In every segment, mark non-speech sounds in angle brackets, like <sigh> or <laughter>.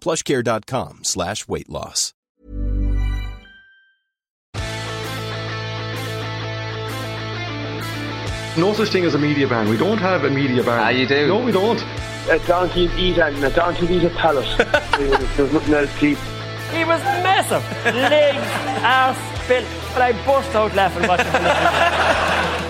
plushcare.com slash weight loss. No such thing as a media ban. We don't have a media ban. Ah, you do? No, we don't. A donkey's eat and a donkey's eat a pallet. <laughs> There's nothing else to eat. He was massive. <laughs> Legs, ass, built. But I burst out laughing watching <laughs> him.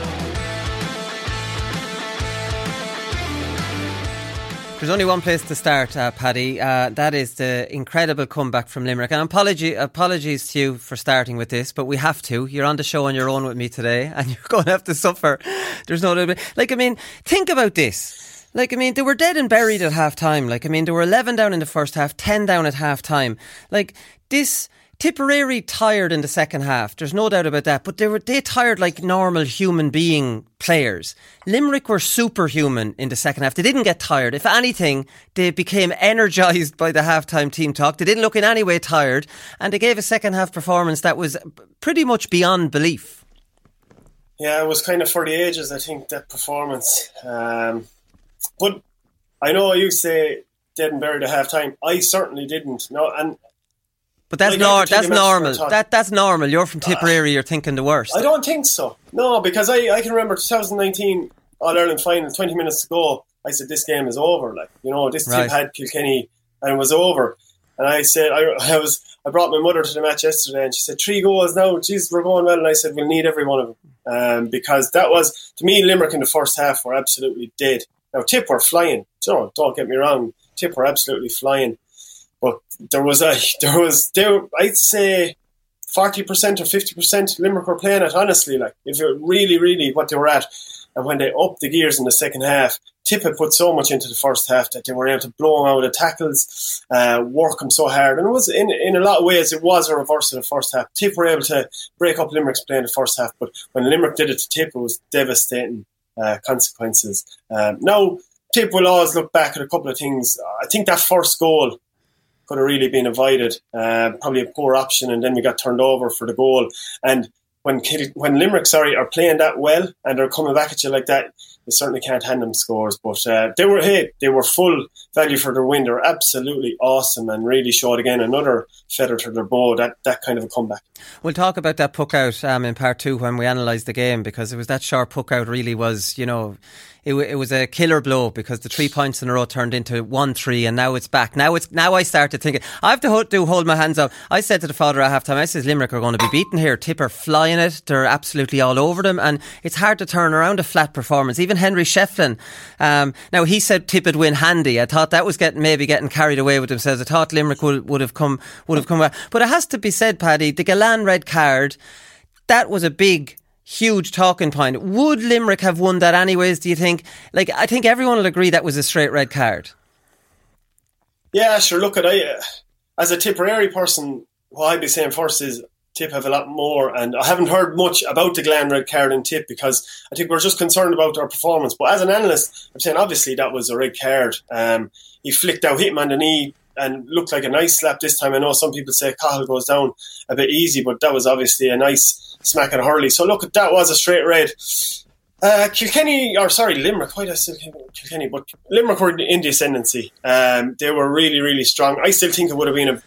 There's only one place to start, uh, Paddy. Uh, that is the incredible comeback from Limerick. And apology, apologies to you for starting with this, but we have to. You're on the show on your own with me today, <laughs> and you're going to have to suffer. There's no like. I mean, think about this. Like, I mean, they were dead and buried at half time. Like, I mean, they were 11 down in the first half, 10 down at half time. Like, this Tipperary tired in the second half. There's no doubt about that. But they were they tired like normal human being players. Limerick were superhuman in the second half. They didn't get tired. If anything, they became energised by the halftime team talk. They didn't look in any way tired, and they gave a second half performance that was pretty much beyond belief. Yeah, it was kind of for the ages. I think that performance. Um, but I know you say and buried at halftime. I certainly didn't. No, and but that's Like, nor- that's take a message normal. from the top. That that's normal. You're from Tipperary. You're thinking the worst. I don't think so. No, because I, I can remember 2019 All Ireland final, 20 minutes to go. I said this game is over. Like you know, this Right. team had Kilkenny and it was over. And I said I, <laughs> I was I brought my mother to the match yesterday, and she said three goals now. Jeez, we're going well. And I said we'll need every one of them um, because that was to me Limerick in the first half were absolutely dead. Now Tip were flying. So don't get me wrong, Tip were absolutely flying. But there was a <laughs> there was there I'd say forty percent or fifty percent Limerick were playing it honestly, like if it really, really what they were at. And when they upped the gears in the second half, Tip put so much into the first half that they were able to blow them out of tackles, uh, work them so hard. And it was in in a lot of ways it was a reverse of the first half. Tip were able to break up Limerick's play in the first half, but when Limerick did it to Tip, it was devastating uh, consequences. Um, now Tip will always look back at a couple of things. I think that first goal could have really been avoided. Uh, probably a poor option, and then we got turned over for the goal. And when when Limerick, sorry, are playing that well and they're coming back at you like that, you certainly can't hand them scores. But uh, they were hey, they were full value for their win. They're absolutely awesome and really showed again another feather to their bow. That that kind of a comeback. We'll talk about that puck out um, in part two when we analyse the game because it was that sharp puck out really was, you know, it, wa- it was a killer blow because the three points in a row turned into one three and now it's back. Now it's now I started thinking I have to hold, do hold my hands up. I said to the father at half time, I says Limerick are going to be beaten here. Tipper flying it, they're absolutely all over them, and it's hard to turn around a flat performance. Even Henry Shefflin, um, now he said Tip would win handy. I thought that was getting maybe getting carried away with themselves. I thought Limerick would, would have come would have come back, but it has to be said, Paddy, the Gillane red card, that was a big huge talking point. Would Limerick have won that anyways, do you think? Like, I think everyone will agree that was a straight red card. Yeah, sure. Look at I uh, as a Tipperary person, what I'd be saying first is Tip have a lot more, and I haven't heard much about the Gillane red card in Tip because I think we're just concerned about our performance. But as an analyst, I'm saying obviously that was a red card. Um, he flicked out, hit him on the knee, and looked like a nice slap this time. I know some people say Cahill goes down a bit easy, but that was obviously a nice smack at Hurley. So look, that was a straight red. Uh, Kilkenny, or sorry, Limerick. Why did I Kilkenny? But Limerick were in the ascendancy. Um, they were really, really strong. I still think it would have been a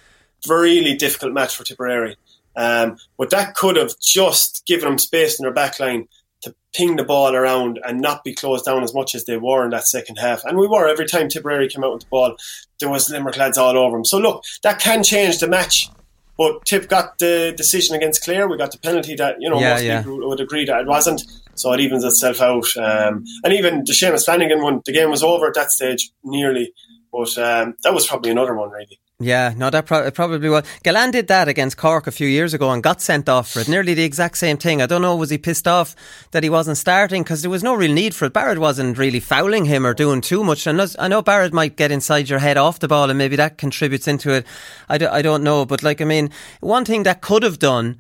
really difficult match for Tipperary. Um, but that could have just given them space in their back line to ping the ball around and not be closed down as much as they were in that second half. And we were every time Tipperary came out with the ball, there was Limerick lads all over them. So look, that can change the match. But Tip got the decision against Clare. We got the penalty that you know Yeah, most yeah. people would agree that it wasn't. So it evens itself out. Um, and even the Seamus Flanagan one, the game was over at that stage nearly. But um, that was probably another one, really. Yeah, no, that pro- probably was. Gillane did that against Cork a few years ago and got sent off for it. Nearly the exact same thing. I don't know, was he pissed off that he wasn't starting? Because there was no real need for it. Barrett wasn't really fouling him or doing too much. And I know Barrett might get inside your head off the ball and maybe that contributes into it. I, do, I don't know. But, like, I mean, one thing that could have done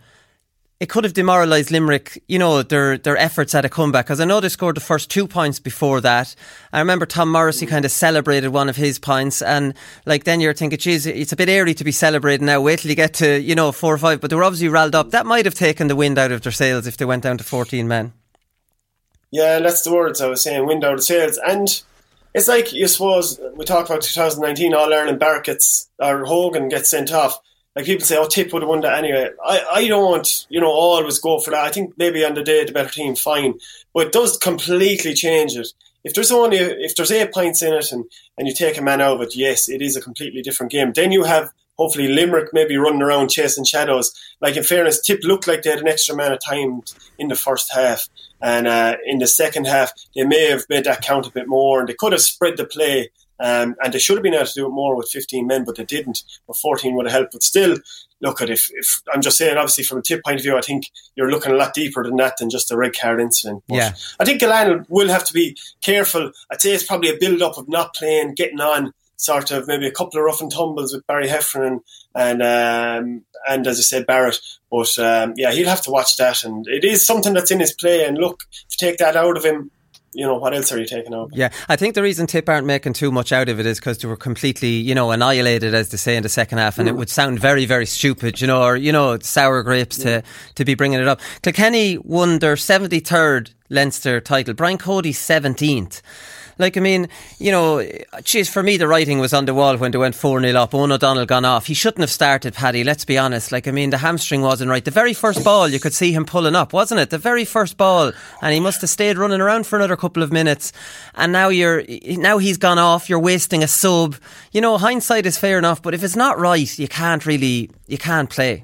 it could have demoralised Limerick, you know, their their efforts at a comeback. Because I know they scored the first two points before that. I remember Tom Morrissey kind of celebrated one of his points, and like then you're thinking, geez, it's a bit airy to be celebrating now. Wait till you get to you know four or five. But they were obviously riled up. That might have taken the wind out of their sails if they went down to fourteen men. Yeah, that's the words I was saying, wind out of sails. And it's like, you suppose, we talked about 2019, All Ireland Barrett gets, or Hogan gets sent off. Like people say, oh, Tip would have won that anyway. I, I don't, you know, always go for that. I think maybe on the day the better team, fine. But it does completely change it. If there's only, if there's eight points in it and, and you take a man out of it, yes, it is a completely different game. Then you have hopefully Limerick maybe running around chasing shadows. Like in fairness, Tip looked like they had an extra amount of time in the first half, and uh, in the second half they may have made that count a bit more, and they could have spread the play. Um, and they should have been able to do it more with 15 men, but they didn't. Or 14 would have helped. But still, look at if, if I'm just saying, obviously from a tip point of view, I think you're looking a lot deeper than that than just a red card incident. But Yeah. I think Gillane will have to be careful. I'd say it's probably a build up of not playing, getting on, sort of maybe a couple of rough and tumbles with Barry Heffernan and um, and as I said Barrett. But um, yeah, he'll have to watch that, and it is something that's in his play. And look, if you take that out of him, you know what else are you taking out? Yeah, I think the reason Tip aren't making too much out of it is because they were completely, you know, annihilated, as they say in the second half, and it mm. would sound very, very stupid, you know, or you know, sour grapes to mm. to be bringing it up. Kilkenny won their seventy third Leinster title. Brian Cody's seventeenth. Like, I mean, you know, geez, for me, the writing was on the wall when they went 4 0 up. Eoghan O'Donnell gone off. He shouldn't have started, Paddy, let's be honest. Like, I mean, the hamstring wasn't right. The very first ball, you could see him pulling up, wasn't it? The very first ball. And he must have stayed running around for another couple of minutes. And now you're, now he's gone off. You're wasting a sub. You know, hindsight is fair enough, but if it's not right, you can't really, you can't play.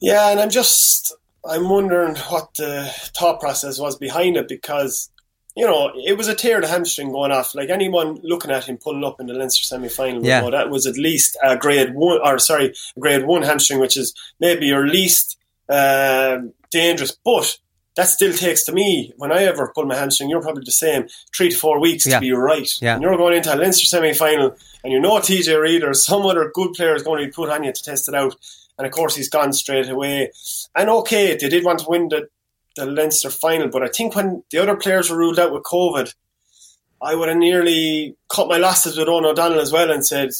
Yeah, and I'm just I'm wondering what the thought process was behind it because you know it was a tear of the hamstring going off. Like anyone looking at him pulling up in the Leinster semi final, Yeah. know that was at least a grade one or sorry, a grade one hamstring, which is maybe your least um dangerous, but. That still takes to me when I ever pull my hamstring. You're probably the same. Three to four weeks Yeah. to be right. Yeah. And you're going into a Leinster semi final, and you know TJ Reid or some other good player is going to be put on you to test it out. And of course, he's gone straight away. And okay, they did want to win the, the Leinster final, but I think when the other players were ruled out with COVID, I would have nearly cut my losses with Eoghan O'Donnell as well and said,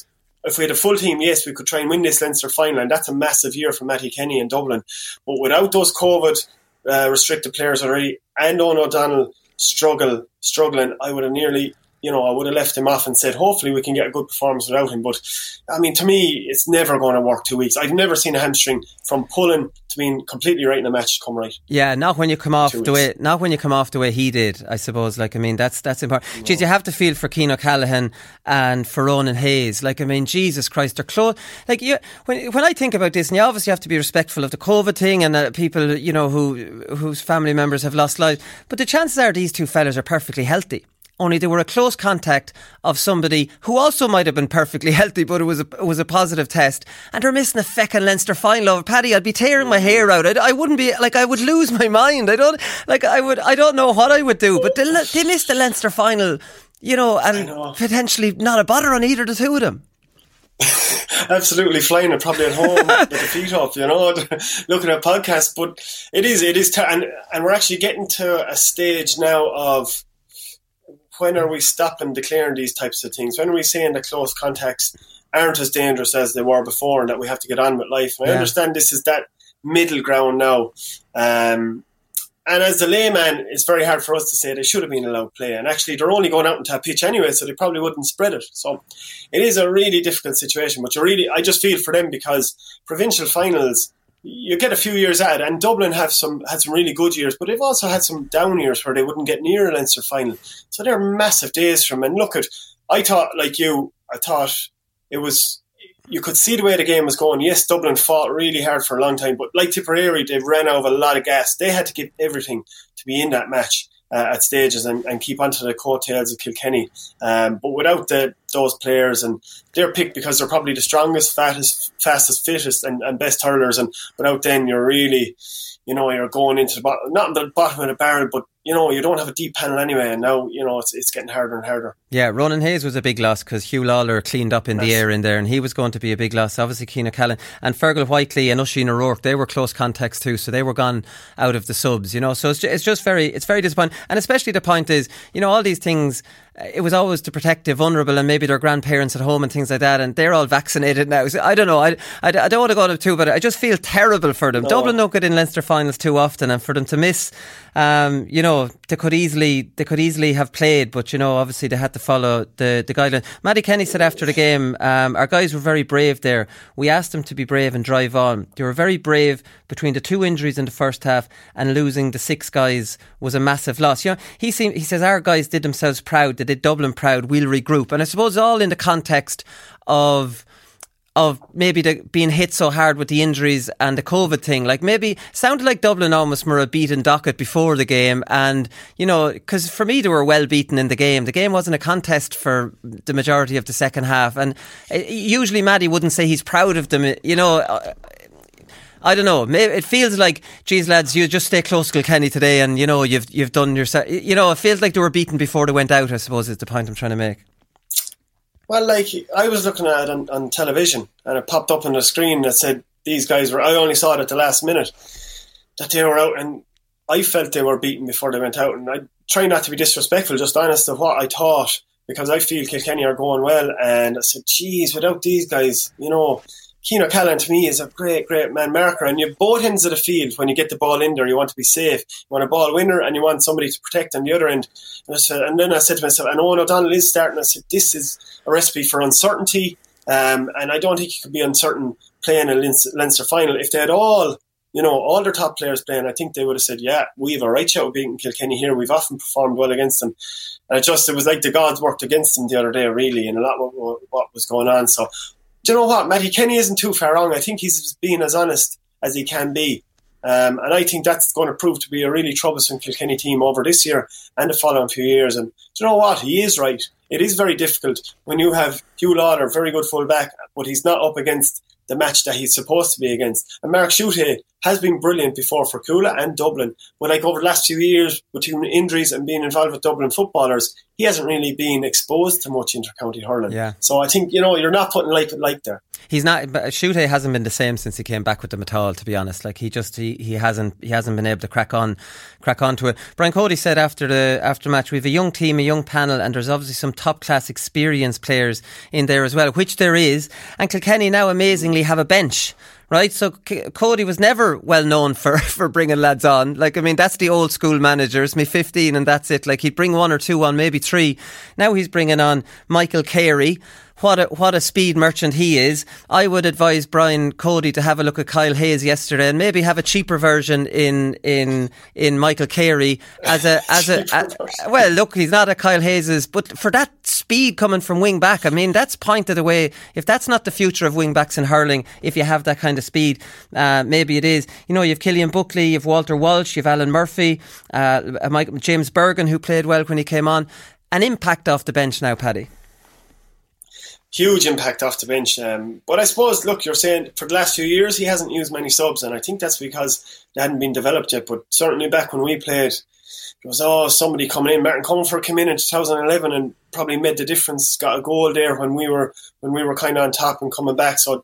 if we had a full team, yes, we could try and win this Leinster final, and that's a massive year for Mattie Kenny in Dublin. But without those COVID uh, restricted players already, and Eoghan O'Donnell struggle struggling, I would have nearly, you know, I would have left him off and said, hopefully we can get a good performance without him. But I mean, to me, it's never going to work two weeks. I've never seen a hamstring from pulling to being completely right in a match come right. Yeah, not when you come off Two the way, not when you come off the way he did. I suppose. Like, I mean, that's that's important. Jeez, you have to feel for Cian O'Callaghan and for Ronan Hayes. Like, I mean, Jesus Christ, they're close. Like, you, when when I think about this, and you obviously have to be respectful of the COVID thing and uh, people, you know, who whose family members have lost lives. But the chances are these two fellas are perfectly healthy. Only they were a close contact of somebody who also might have been perfectly <laughs> healthy, but it was a, it was a positive test. And they're missing a feckin' Leinster final over Paddy. I'd be tearing my hair out. I'd, I wouldn't be like I would lose my mind. I don't like I would. I don't know what I would do. But they, they missed the Leinster final, you know, and know. potentially not a bother on either of the two of them. <laughs> absolutely flying it probably at home <laughs> with the feet up, you know, looking at podcasts. But it is, it is, t- and and we're actually getting to a stage now of when are we stopping declaring these types of things? When are we saying that close contacts aren't as dangerous as they were before, and that we have to get on with life. And I Yeah. understand this is that middle ground now. Um, and as a layman, it's very hard for us to say they should have been allowed play. And actually, they're only going out into a pitch anyway, so they probably wouldn't spread it. So it is a really difficult situation. But you really, I just feel for them because provincial finals, you get a few years out, and Dublin have some had some really good years, but they've also had some down years where they wouldn't get near a Leinster final. So they're massive days for them. And look at, I thought like you, I thought it was you could see the way the game was going. Yes, Dublin fought really hard for a long time, but like Tipperary, they ran out of a lot of gas. They had to give everything to be in that match uh, at stages and, and keep onto the coattails of Kilkenny. Um, but without the, those players, and they're picked because they're probably the strongest, fattest, fastest, fittest, and, and best hurlers. And without them, you're really, you know, you're going into the bottom, not the bottom of the barrel, but you know, you don't have a deep panel anyway. And now, you know, it's it's getting harder and harder. Yeah, Ronan Hayes was a big loss because Hugh Lawler cleaned up in the air in there, and he was going to be a big loss. Obviously, Cian O'Callaghan and Fergal Whiteley and Oisin O'Rourke, they were close contacts too, so they were gone out of the subs. You know, so it's just, it's just very it's very disappointing, and especially the point is, you know, all these things. uh, It was always to protect the vulnerable and maybe their grandparents at home and things like that, and they're all vaccinated now. So I don't know. I, I, I don't want to go to too, but I just feel terrible for them. Dublin don't get in Leinster finals too often, and for them to miss, um, you know, they could easily they could easily have played, but you know, obviously they had to follow the the guideline. Mattie Kenny said after the game, um, our guys were very brave there. We asked them to be brave and drive on. They were very brave between the two injuries in the first half and losing the six guys was a massive loss. You know, he seemed, he says our guys did themselves proud. They did Dublin proud. We'll regroup, and I suppose all in the context of of maybe the, being hit so hard with the injuries and the COVID thing. Like maybe sounded like Dublin almost were a beaten docket before the game, and you know, because for me they were well beaten in the game. The game wasn't a contest for the majority of the second half, and uh, usually Mattie wouldn't say he's proud of them. You know. Uh, I don't know. It feels like, geez, lads, you just stay close to Kilkenny today, and you know you've you've done yourself. You know, it feels like they were beaten before they went out. I suppose is the point I'm trying to make. Well, like I was looking at it on, on television, and it popped up on the screen that said these guys were. I only saw it at the last minute that they were out, and I felt they were beaten before they went out. And I try not to be disrespectful, just honest of what I thought, because I feel Kilkenny are going well, and I said, "Geez, without these guys, you know." Cian O'Callaghan to me is a great, great man marker, and you both ends of the field. When you get the ball in there, you want to be safe. You want a ball winner, and you want somebody to protect on the other end. And, said, and then I said to myself, and Eoghan O'Donnell is starting. I said, this is a recipe for uncertainty, um, and I don't think you could be uncertain playing a Leinster, final. If they had all, you know, all their top players playing, I think they would have said, yeah, we have a right shot of beating Kilkenny here. We've often performed well against them. And it just, it was like the gods worked against them the other day, really, and a lot of what was going on. So, do you know what? Mattie Kenny isn't too far wrong. I think he's being as honest as he can be. Um, and I think that's going to prove to be a really troublesome Kilkenny team over this year and the following few years. And do you know what? He is right. It is very difficult when you have Hugh Lawler, very good fullback, but he's not up against the match that he's supposed to be against. And Mark Schutte has been brilliant before for Cuala and Dublin. But like over the last few years, between injuries and being involved with Dublin footballers, he hasn't really been exposed to much intercounty hurling. Yeah. So I think, you know, you're not putting like with like there. He's not. But Schutte hasn't been the same since he came back with them at all. To be honest, like he just he, he hasn't he hasn't been able to crack on, crack on to it. Brian Cody said after the after match, we have a young team, a young panel, and there's obviously some top class experienced players in there as well, which there is. And Kilkenny now amazingly have a bench. Right, so C- Cody was never well known for, <laughs> for bringing lads on. Like, I mean, that's the old school managers, me 15 and that's it. Like, he'd bring one or two on, maybe three. Now he's bringing on Michael Carey, what a what a speed merchant he is. I would advise Brian Cody to have a look at Kyle Hayes yesterday and maybe have a cheaper version in in in Michael Carey as a as a, a well look he's not a Kyle Hayes's but for that speed coming from wing back I mean that's pointed away. If that's not the future of wing backs in hurling if you have that kind of speed uh, maybe it is. You know you've Cillian Buckley you've Walter Walsh you've Alan Murphy uh, Mike, James Bergin who played well when he came on. An impact off the bench now Paddy huge impact off the bench. Um, but I suppose, look, you're saying for the last few years he hasn't used many subs, and I think that's because they hadn't been developed yet. But certainly back when we played, there was oh somebody coming in. Martin Comerford came in in 2011 and probably made the difference. Got a goal there when we were when we were kind of on top and coming back. So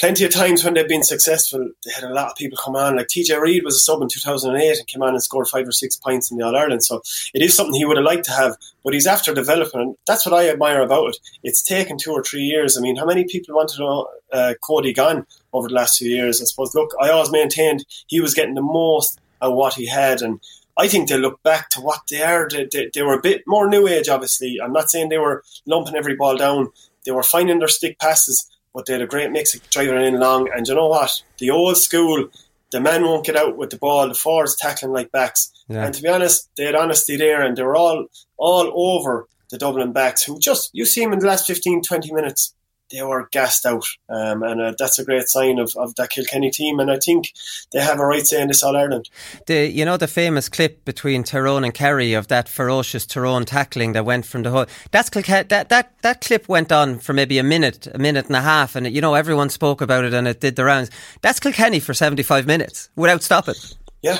plenty of times when they've been successful, they had a lot of people come on. Like TJ Reid was a sub in 2008 and came on and scored five or six points in the All Ireland. So it is something he would have liked to have, but he's after developing. That's what I admire about it. It's taken two or three years. I mean, how many people wanted to know uh, Cody Gone over the last few years? I suppose. Look, I always maintained he was getting the most of what he had, and I think they look back to what they are. They, they, they, were a bit more new age, obviously. I'm not saying they were lumping every ball down. They were finding their stick passes, but they had a great mix of driving in long. And you know what? The old school, the men won't get out with the ball, the forwards tackling like backs. Yeah. And to be honest, they had honesty there, and they were all all over the Dublin backs who just, you see them in the last 15, 20 minutes they were gassed out, um, and uh, that's a great sign of, of that Kilkenny team. And I think they have a right say in this All Ireland. The you know the famous clip between Tyrone and Kerry of that ferocious Tyrone tackling that went from the whole. That's that that that clip went on for maybe a minute, a minute and a half, and you know everyone spoke about it and it did the rounds. That's Kilkenny for seventy five minutes without stopping. Yeah,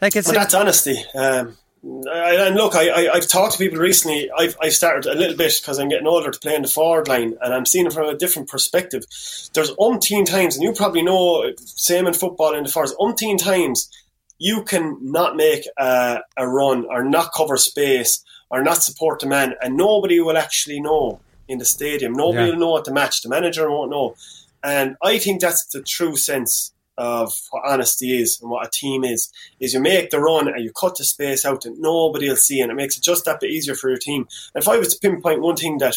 like it's. But that's honesty. Um, and look, I, I, have talked to people recently. I've, I've started a little bit because I'm getting older to play in the forward line, and I'm seeing it from a different perspective. There's umpteen times, and you probably know, same in football in the forwards, umpteen times you can not make a, a run or not cover space or not support the man, and nobody will actually know in the stadium. Nobody yeah. will know at the match. The manager won't know. And I think that's the true sense of what honesty is and what a team is, is you make the run and you cut the space out and nobody will see and it makes it just that bit easier for your team. If I was to pinpoint one thing that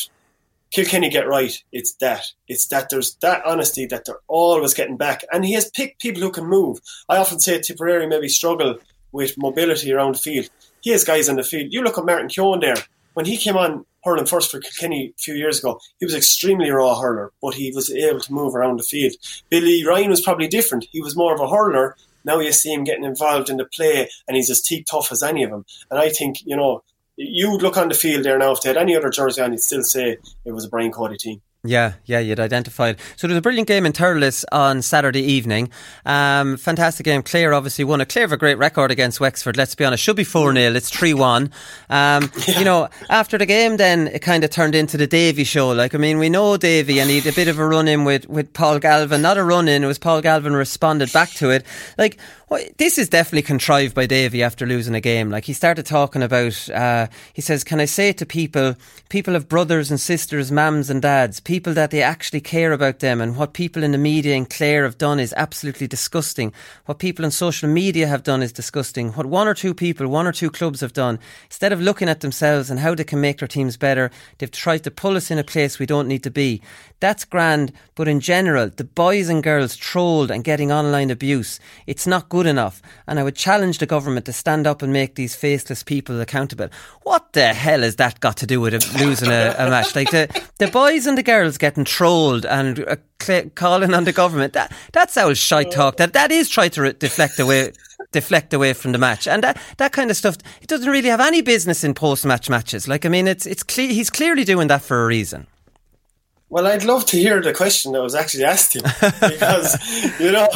Kilkenny get right, it's that. It's that there's that honesty that they're always getting back. And he has picked people who can move. I often say Tipperary maybe struggle with mobility around the field. He has guys on the field. You look at Martin Keoghan there. When he came on hurling first for Kilkenny a few years ago, he was extremely raw hurler, but he was able to move around the field. Billy Ryan was probably different. He was more of a hurler. Now you see him getting involved in the play, and he's as teeth tough as any of them. And I think, you know, you would look on the field there now, if they had any other jersey on, you'd still say it was a Brian Cody team. Yeah, yeah, you'd identified. So there was a brilliant game in Thurles on Saturday evening. Um, fantastic game. Clare obviously won A Clare have a great record against Wexford, let's be honest. Should be 4 0. It's 3 1. Um, <laughs> yeah. You know, after the game, then it kind of turned into the Davy show. Like, I mean, we know Davy and he had a bit of a run in with, with Paul Galvin. Not a run in, it was Paul Galvin responded back to it. Like, this is definitely contrived by Davy after losing a game. Like he started talking about, uh, he says, "Can I say to people, people have brothers and sisters, mums and dads, people that they actually care about them, and what people in the media and Clare have done is absolutely disgusting. What people on social media have done is disgusting. What one or two people, one or two clubs have done, instead of looking at themselves and how they can make their teams better, they've tried to pull us in a place we don't need to be. That's grand, but in general, the boys and girls trolled and getting online abuse, it's not good enough. And I would challenge the government to stand up and make these faceless people accountable. What the hell has that got to do with losing a, a match? Like the, the boys and the girls getting trolled and uh, cl- calling on the government. That that's our shite talk. That that is trying to re- deflect away deflect away from the match. And that, that kind of stuff, it doesn't really have any business in post match matches. Like, I mean, it's, it's clear, he's clearly doing that for a reason. Well, I'd love to hear the question that was actually asked him <laughs> because, you know,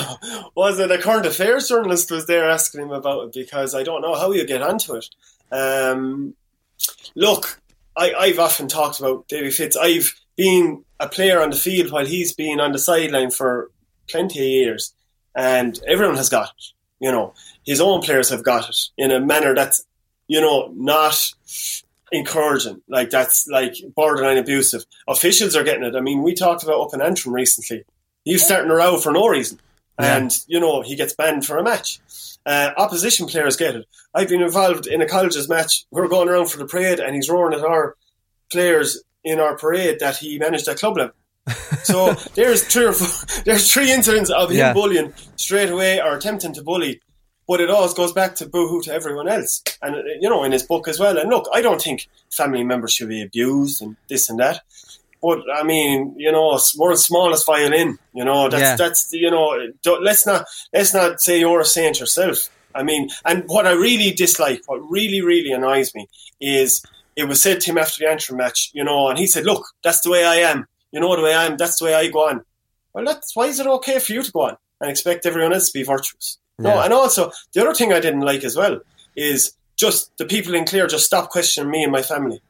was it a current affairs journalist was there asking him about it? Because I don't know how you get onto it. Um, look, I, I've often talked about Davy Fitz. I've been a player on the field while he's been on the sideline for plenty of years, and everyone has got it. You know, his own players have got it in a manner that's, you know, not encouraging. Like that's like borderline abusive. Officials are getting it. I mean, we talked about up in Antrim recently. He's starting a row for no reason, yeah. and you know he gets banned for a match. Uh, opposition players get it. I've been involved in a college's match. We're going around for the parade, and he's roaring at our players in our parade that he managed at club level. so <laughs> there's three or four, there's three incidents of him yeah. bullying straight away or attempting to bully but it always goes back to boohoo to everyone else. And, you know, in his book as well. And look, I don't think family members should be abused and this and that. But I mean, you know, world's smallest violin. You know, that's yeah. that's you know. Let's not let's not say you're a saint yourself. I mean, and what I really dislike, what really really annoys me, is it was said to him after the Antrim match. You know, and he said, "Look, that's the way I am. You know the way I am. That's the way I go on." Well, that's why is it okay for you to go on and expect everyone else to be virtuous? No, and also the other thing I didn't like as well is just the people in Clare just stop questioning me and my family.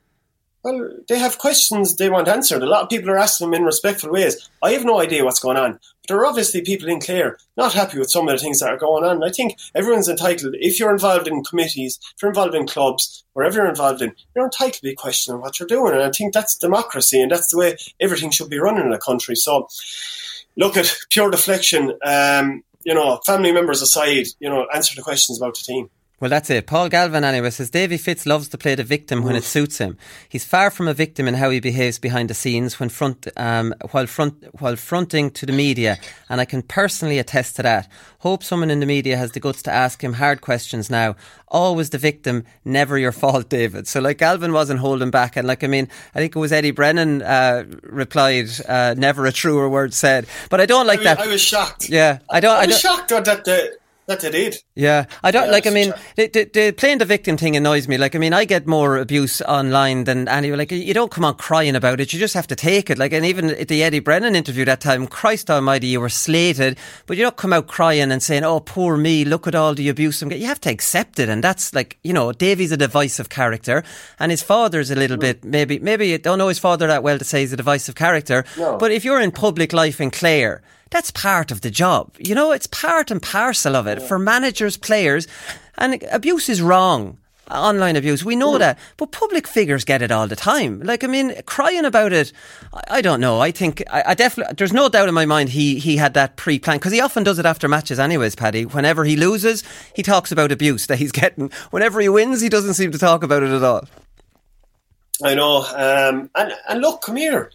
Well, they have questions they want answered. A lot of people are asking them in respectful ways. I have no idea what's going on. But there are obviously people in Clare not happy with some of the things that are going on. I think everyone's entitled, if you're involved in committees, if you're involved in clubs, wherever you're involved in, you're entitled to be questioning what you're doing. And I think that's democracy and that's the way everything should be run in a country. So look at pure deflection, um, you know, family members aside, you know, answer the questions about the team. Well, that's it. Paul Galvin, anyway, says Davy Fitz loves to play the victim when it suits him. He's far from a victim in how he behaves behind the scenes when front, um, while front, while fronting to the media, and I can personally attest to that. Hope someone in the media has the guts to ask him hard questions now. Always the victim, never your fault, <laughs> David. So, like Galvin wasn't holding back, and like I mean, I think it was Eddie Brennan uh, replied, uh, "Never a truer word said." But I don't like I, that. I was shocked. Yeah, I don't. I, I was don't. shocked that the, that they did. Yeah, I don't Yeah, like. I mean, the, the, the playing the victim thing annoys me. Like, I mean, I get more abuse online than any. Like, you don't come on crying about it. You just have to take it. Like, and even at the Eddie Brennan interview that time, Christ Almighty, you were slated, but you don't come out crying and saying, "Oh, poor me, look at all the abuse I'm getting." You have to accept it, and that's like, you know, Davy's a divisive character, and his father's a little bit mm. maybe maybe you don't know his father that well to say he's a divisive character. No. But if you're in public life in Clare that's part of the job. You know, it's part and parcel of it for managers, players, and abuse is wrong. Online abuse, we know that, but public figures get it all the time. Like, I mean, crying about it, I, I don't know. I think, I, I definitely, there's no doubt in my mind he, he had that pre planned because he often does it after matches, anyways, Paddy. Whenever he loses, he talks about abuse that he's <laughs> getting. Whenever he wins, he doesn't seem to talk about it at all. I know. Um, and, and look, come here.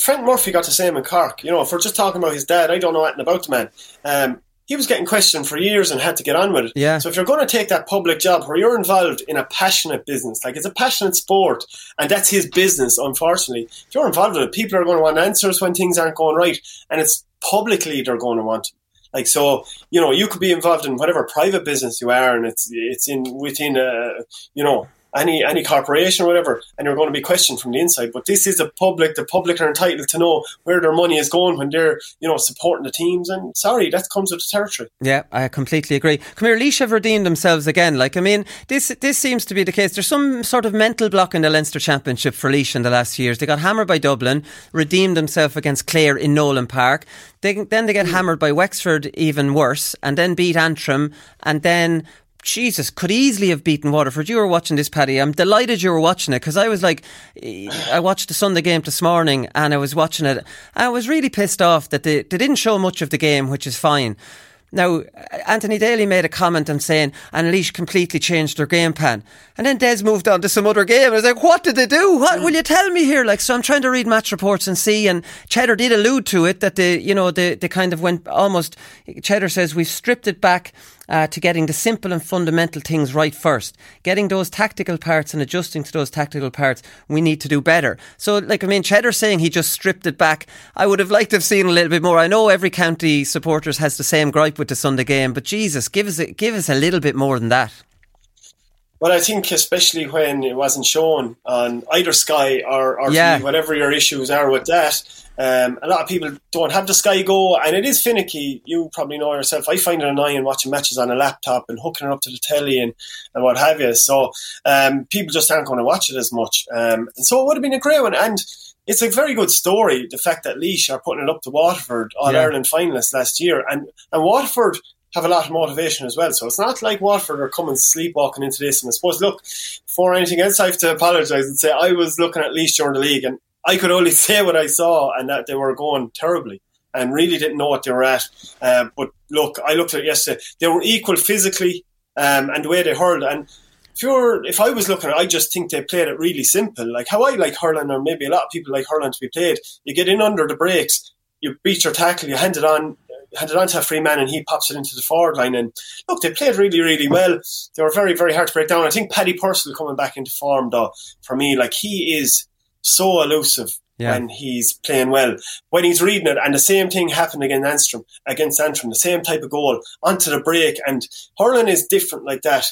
Frank Murphy got the same in Cork. You know, if we're just talking about his dad, I don't know anything about the man. Um, he was getting questioned for years and had to get on with it. Yeah. So if you're going to take that public job where you're involved in a passionate business, like it's a passionate sport, and that's his business, unfortunately, if you're involved with it, people are going to want answers when things aren't going right, and it's publicly they're going to want. them. Like so, you know, you could be involved in whatever private business you are, and it's it's in within a you know any any corporation or whatever, and you're going to be questioned from the inside. But this is a public. The public are entitled to know where their money is going when they're you know supporting the teams. And sorry, that comes with the territory. Yeah, I completely agree. Come here, Laois have redeemed themselves again. Like, I mean, this this seems to be the case. There's some sort of mental block in the Leinster Championship for Laois in the last years. They got hammered by Dublin, redeemed themselves against Clare in Nowlan Park. They, then they get hmm. hammered by Wexford, even worse, and then beat Antrim, and then Jesus, could easily have beaten Waterford. You were watching this, Paddy. I'm delighted you were watching it because I was like, I watched the Sunday game this morning and I was watching it. I was really pissed off that they, they didn't show much of the game, which is fine. Now, Anthony Daly made a comment and saying, and Laois completely changed their game plan. And then Des moved on to some other game. I was like, what did they do? What will you tell me here? Like, so I'm trying to read match reports and see, and Cheddar did allude to it that they, you know, they, they kind of went almost, Cheddar says, we've stripped it back uh, to getting the simple and fundamental things right first. Getting those tactical parts and adjusting to those tactical parts, we need to do better. So, like, I mean, Cheddar saying he just stripped it back. I would have liked to have seen a little bit more. I know every county supporters has the same gripe with the Sunday game, but Jesus, give us a, give us a little bit more than that. Well, I think especially when it wasn't shown on either Sky or, or Yeah. Whatever your issues are with that, um, a lot of people don't have the Sky Go, and it is finicky. You probably know yourself. I find it annoying watching matches on a laptop and hooking it up to the telly and, and what have you. So um, people just aren't going to watch it as much. Um, and so it would have been a great one. And it's a very good story, the fact that Laois are putting it up to Waterford, All Yeah. Ireland finalists last year. And, and Waterford have a lot of motivation as well. So it's not like Waterford are coming sleepwalking into this. And I suppose, look, for anything else, I have to apologise and say I was looking at Laois during the league and I could only <laughs> say what I saw and that they were going terribly and really didn't know what they were at. Um, but look, I looked at it yesterday. They were equal physically um, and the way they hurled. And if you're, if I was looking I just think they played it really simple. Like how I like hurling, or maybe a lot of people like hurling to be played. You get in under the breaks, you beat your tackle, you hand it on, hand it on to a free man, and he pops it into the forward line. And look, they played really, really well. They were very, very hard to break down. I think Paddy Purcell coming back into form, though, for me, like he is so elusive Yeah. when he's playing well. When he's reading it, and the same thing happened against Antrim, against Antrim, the same type of goal onto the break. And hurling is different like that.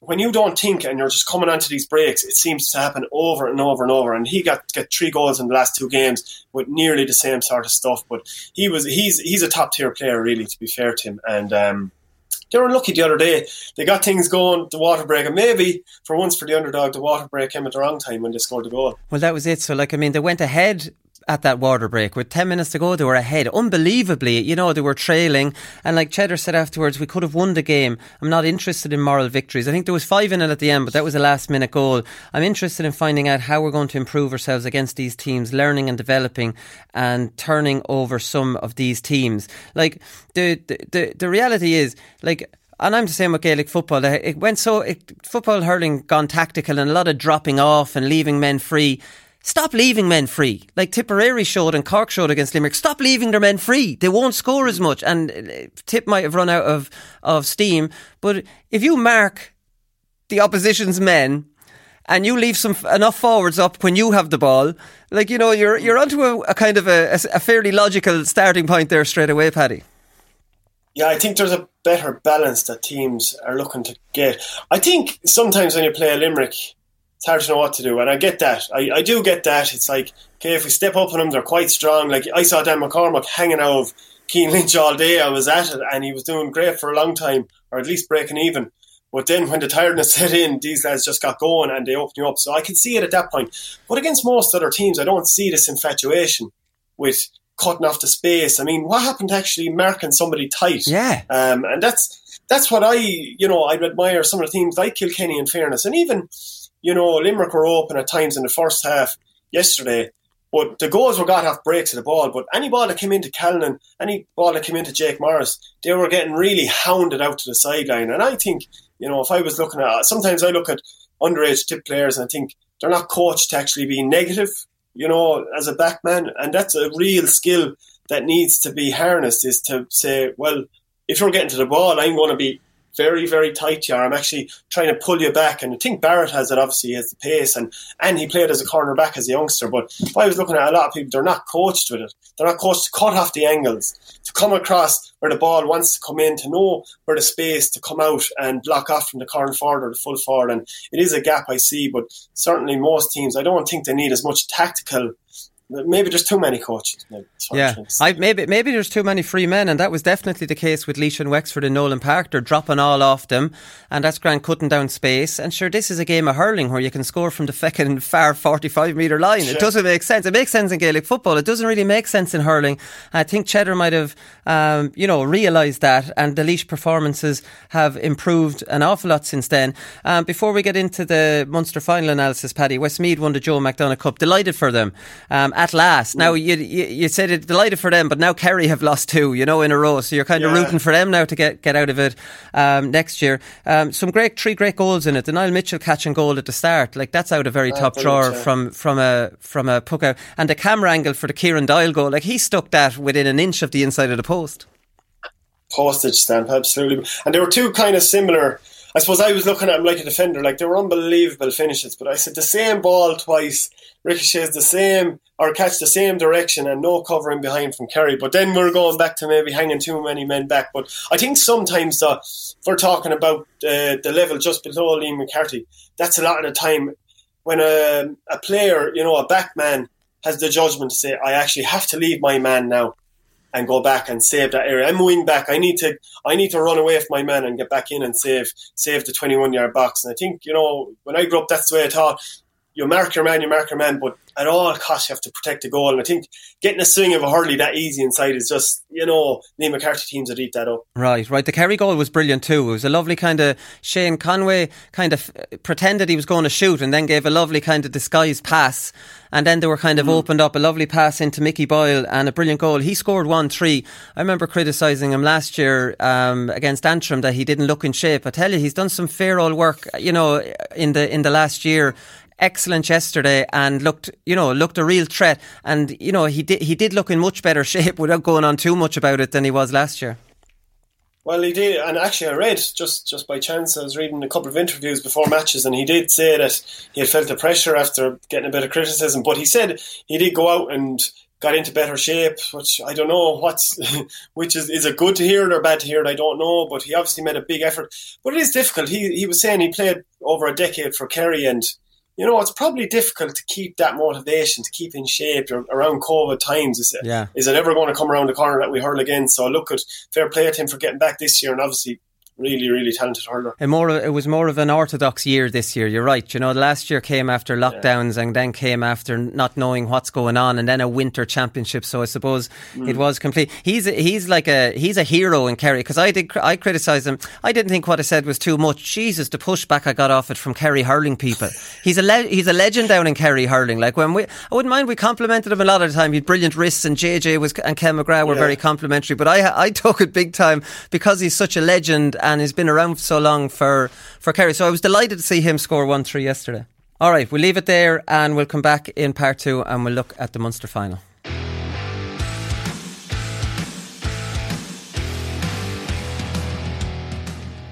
When you don't think and you're just coming onto these breaks, it seems to happen over and over and over. And he got got three goals in the last two games with nearly the same sort of stuff. But he was he's he's a top tier player, really. To be fair to him, and um, they were lucky the other day. They got things going, the water break, and maybe for once for the underdog, the water break came at the wrong time when they scored the goal. Well, that was it. So, like, I mean, they went ahead at that water break. With 10 minutes to go, they were ahead. Unbelievably, you know, they were trailing. And like Cheddar said afterwards, we could have won the game. I'm not interested in moral victories. I think there was five in it at the end, but that was a last minute goal. I'm interested in finding out how we're going to improve ourselves against these teams, learning and developing and turning over some of these teams. Like, the, the, the, the reality is, like, and I'm the same with Gaelic football. It went so it, football hurling gone tactical and a lot of dropping off and leaving men free. Stop leaving men free. Like Tipperary showed and Cork showed against Limerick. Stop leaving their men free. They won't score as much. And uh, Tip might have run out of, of steam. But if you mark the opposition's men and you leave some enough forwards up when you have the ball, like you know, you're you're onto a, a kind of a, a fairly logical starting point there straight away, Paddy. Yeah, I think there's a better balance that teams are looking to get. I think sometimes when you play a Limerick, it's hard to know what to do. And I get that. I, I do get that. It's like, okay, if we step up on them, they're quite strong. Like I saw Dan McCormack hanging out of Cian Lynch all day. I was at it and he was doing great for a long time, or at least breaking even. But then when the tiredness <laughs> set in, these lads just got going and they opened you up. So I can see it at that point. But against most other teams, I don't see this infatuation with cutting off the space. I mean, what happened to actually marking somebody tight? Yeah. Um, and that's that's what I, you know, I admire some of the teams like Kilkenny in fairness. And even you know, Limerick were open at times in the first half yesterday, but the goals were got off breaks of the ball. But any ball that came into Callanan, any ball that came into Jake Morris, they were getting really hounded out to the sideline. And I think, you know, if I was looking at, sometimes I look at underage tip players and I think they're not coached to actually be negative, you know, as a backman. And that's a real skill that needs to be harnessed is to say, well, if you're getting to the ball, I'm going to be very, very tight here. I'm actually trying to pull you back. And I think Barrett has it, obviously, has the pace, and, and he played as a cornerback as a youngster. But I was looking at a lot of people, they're not coached with it. They're not coached to cut off the angles, to come across where the ball wants to come in, to know where the space to come out and block off from the corner forward or the full forward. And it is a gap I see, but certainly most teams, I don't think they need as much tactical maybe there's too many coaches. Yeah, I, maybe maybe there's too many free men, and that was definitely the case with Laois and Wexford and Nowlan Park. They're dropping all off them, and that's grand cutting down space. And sure, this is a game of hurling where you can score from the fucking far 45 metre line. Sure. It doesn't make sense. It makes sense in Gaelic football. It doesn't really make sense in hurling. I think Cheddar might have, um, you know, realised that, and the Laois performances have improved an awful lot since then. Um, before we get into the Munster final analysis, Paddy, Westmeath won the Joe McDonagh Cup. Delighted for them. Um, at last. Now you, you, you said it delighted for them, but now Kerry have lost two, you know, in a row. So you're kind of yeah. rooting for them now to get get out of it um, next year. Um, some great three great goals in it. The Niall Mitchell catching goal at the start, like that's out a very top drawer from from a from a puck out, and the camera angle for the Kieran Doyle goal, like he stuck that within an inch of the inside of the post. Postage stamp, absolutely. And there were two kind of similar I suppose I was looking at him like a defender, like they were unbelievable finishes. But I said the same ball twice, ricochets the same or catch the same direction and no covering behind from Kerry. But then we're going back to maybe hanging too many men back. But I think sometimes uh, if we're talking about uh, the level just below Liam McCarthy, that's a lot of the time when a, a player, you know, a back man has the judgment to say, I actually have to leave my man now and go back and save that area. I'm moving back. I need to I need to run away from my man and get back in and save save the 21 yard box. And I think you know when I grew up, that's the way I thought. You mark your man, you mark your man, but at all costs you have to protect the goal. And I think getting a swing of a hurley that easy inside is just, you know, Liam McCarthy teams would eat that up. Right, right. The Kerry goal was brilliant too. It was a lovely kind of Shane Conway kind of pretended he was going to shoot and then gave a lovely kind of disguised pass. And then they were kind of mm. opened up a lovely pass into Mickey Boyle and a brilliant goal. He scored 1 3. I remember criticising him last year um, against Antrim that he didn't look in shape. I tell you, he's done some fair old work, you know, in the in the last year excellent yesterday and looked, you know, looked a real threat. And you know, he did he did look in much better <laughs> shape without going on too much about it than he was last year. Well, he did, and actually, I read just just by chance. I was reading a couple of interviews before matches, and he did say that he had felt the pressure after getting a bit of criticism. But he said he did go out and got into better shape, which I don't know what's <laughs> which is is it good to hear it or bad to hear it, I don't know, but he obviously made a big effort. But it is difficult. He he was saying he played over a decade for Kerry and you know, it's probably difficult to keep that motivation, to keep in shape around COVID times. Is it, yeah. is it ever going to come around the corner that we hurl again? So look at fair play to him for getting back this year, and obviously really, really talented hurler. And more, it was more of an orthodox year this year. You're right. You know, last year came after lockdowns yeah. and then came after not knowing what's going on, and then a winter championship. So I suppose mm. it was complete. He's a, he's like a he's a hero in Kerry because I did I criticised him. I didn't think what I said was too much. Jesus, the pushback I got off it from Kerry hurling people. He's a le- he's a legend down in Kerry hurling. Like when we, I wouldn't mind we complimented him a lot of the time. He had brilliant wrists, and JJ was and Ken McGrath were yeah. very complimentary. But I I took it big time because he's such a legend and he's been around so long for for Kerry. So I was delighted to see him score one three yesterday. All right, we'll leave it there and we'll come back in part two and we'll look at the Munster final.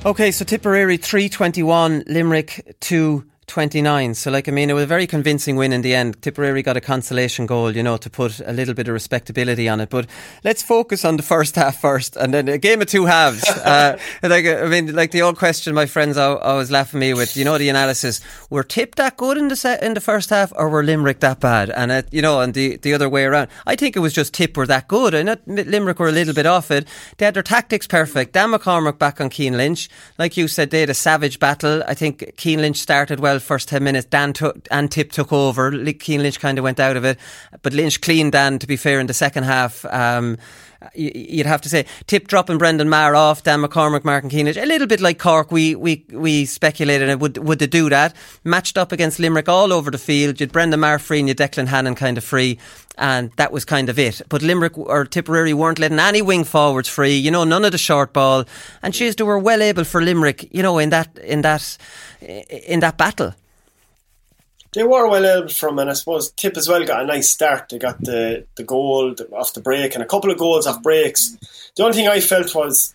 Okay, so Tipperary 321, Limerick 2 29. So, like, I mean, it was a very convincing win in the end. Tipperary got a consolation goal, you know, to put a little bit of respectability on it. But let's focus on the first <laughs> half first, and then a game of two halves. <laughs> uh, like, I mean, like the old question my friends always laugh at me with, you know, the analysis: were Tip that good in the set, in the first half, or were Limerick that bad? And it, you know, and the the other way around. I think it was just Tip were that good, and Limerick were a little bit off it. They had their tactics perfect. Dan McCormack back on Cian Lynch, like you said, they had a savage battle. I think Cian Lynch started well first 10 minutes. Dan took, and Tip took over. Cian Lynch kind of went out of it. But Lynch cleaned Dan, to be fair, in the second half. Um, you'd have to say Tip dropping Brendan Maher off, Dan McCormack, Martin Keenidge, a little bit like Cork. We we we speculated would would they do that? Matched up against Limerick all over the field. You'd Brendan Maher free and you Declan Hannon kind of free, and that was kind of it. But Limerick or Tipperary weren't letting any wing forwards free. You know, none of the short ball, and she's they were well able for Limerick. You know, in that in that in that battle they were well able from, and I suppose Tip as well got a nice start. They got the the goal off the break and a couple of goals off breaks. The only thing I felt was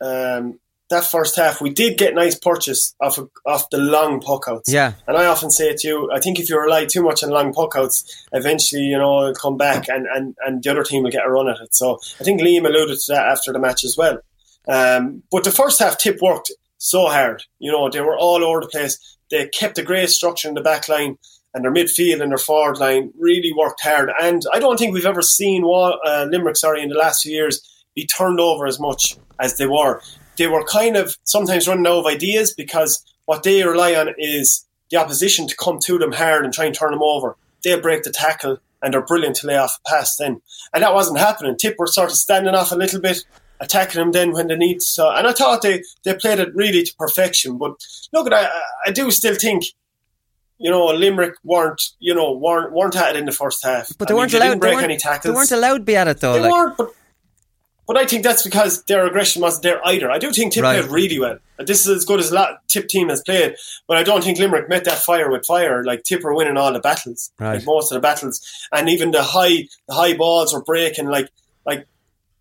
um, that first half we did get nice purchase off of, off the long puckouts. Yeah, and I often say to you, I think if you rely too much on long puckouts, eventually you know it'll come back and, and, and the other team will get a run at it. So I think Liam alluded to that after the match as well. Um, but the first half, Tip worked so hard. You know, they were all over the place. They kept a great structure in the back line and their midfield and their forward line really worked hard. And I don't think we've ever seen uh, Limerick, sorry, in the last few years be turned over as much as they were. They were kind of sometimes running out of ideas because what they rely on is the opposition to come to them hard and try and turn them over. They'll break the tackle and they're brilliant to lay off a pass then. And that wasn't happening. Tip were sort of standing off a little bit attacking them then when they need so and I thought they, they played it really to perfection but look I, I do still think you know Limerick weren't you know weren't weren't at it in the first half but they I weren't mean, they allowed break they any tackles they weren't allowed to be at it though they like. weren't but but I think that's because their aggression wasn't there either. I do think Tip right. played really well. This is as good as a lot Tip team has played, but I don't think Limerick met that fire with fire. Like Tip were winning all the battles, right. like most of the battles, and even the high the high balls were breaking. Like like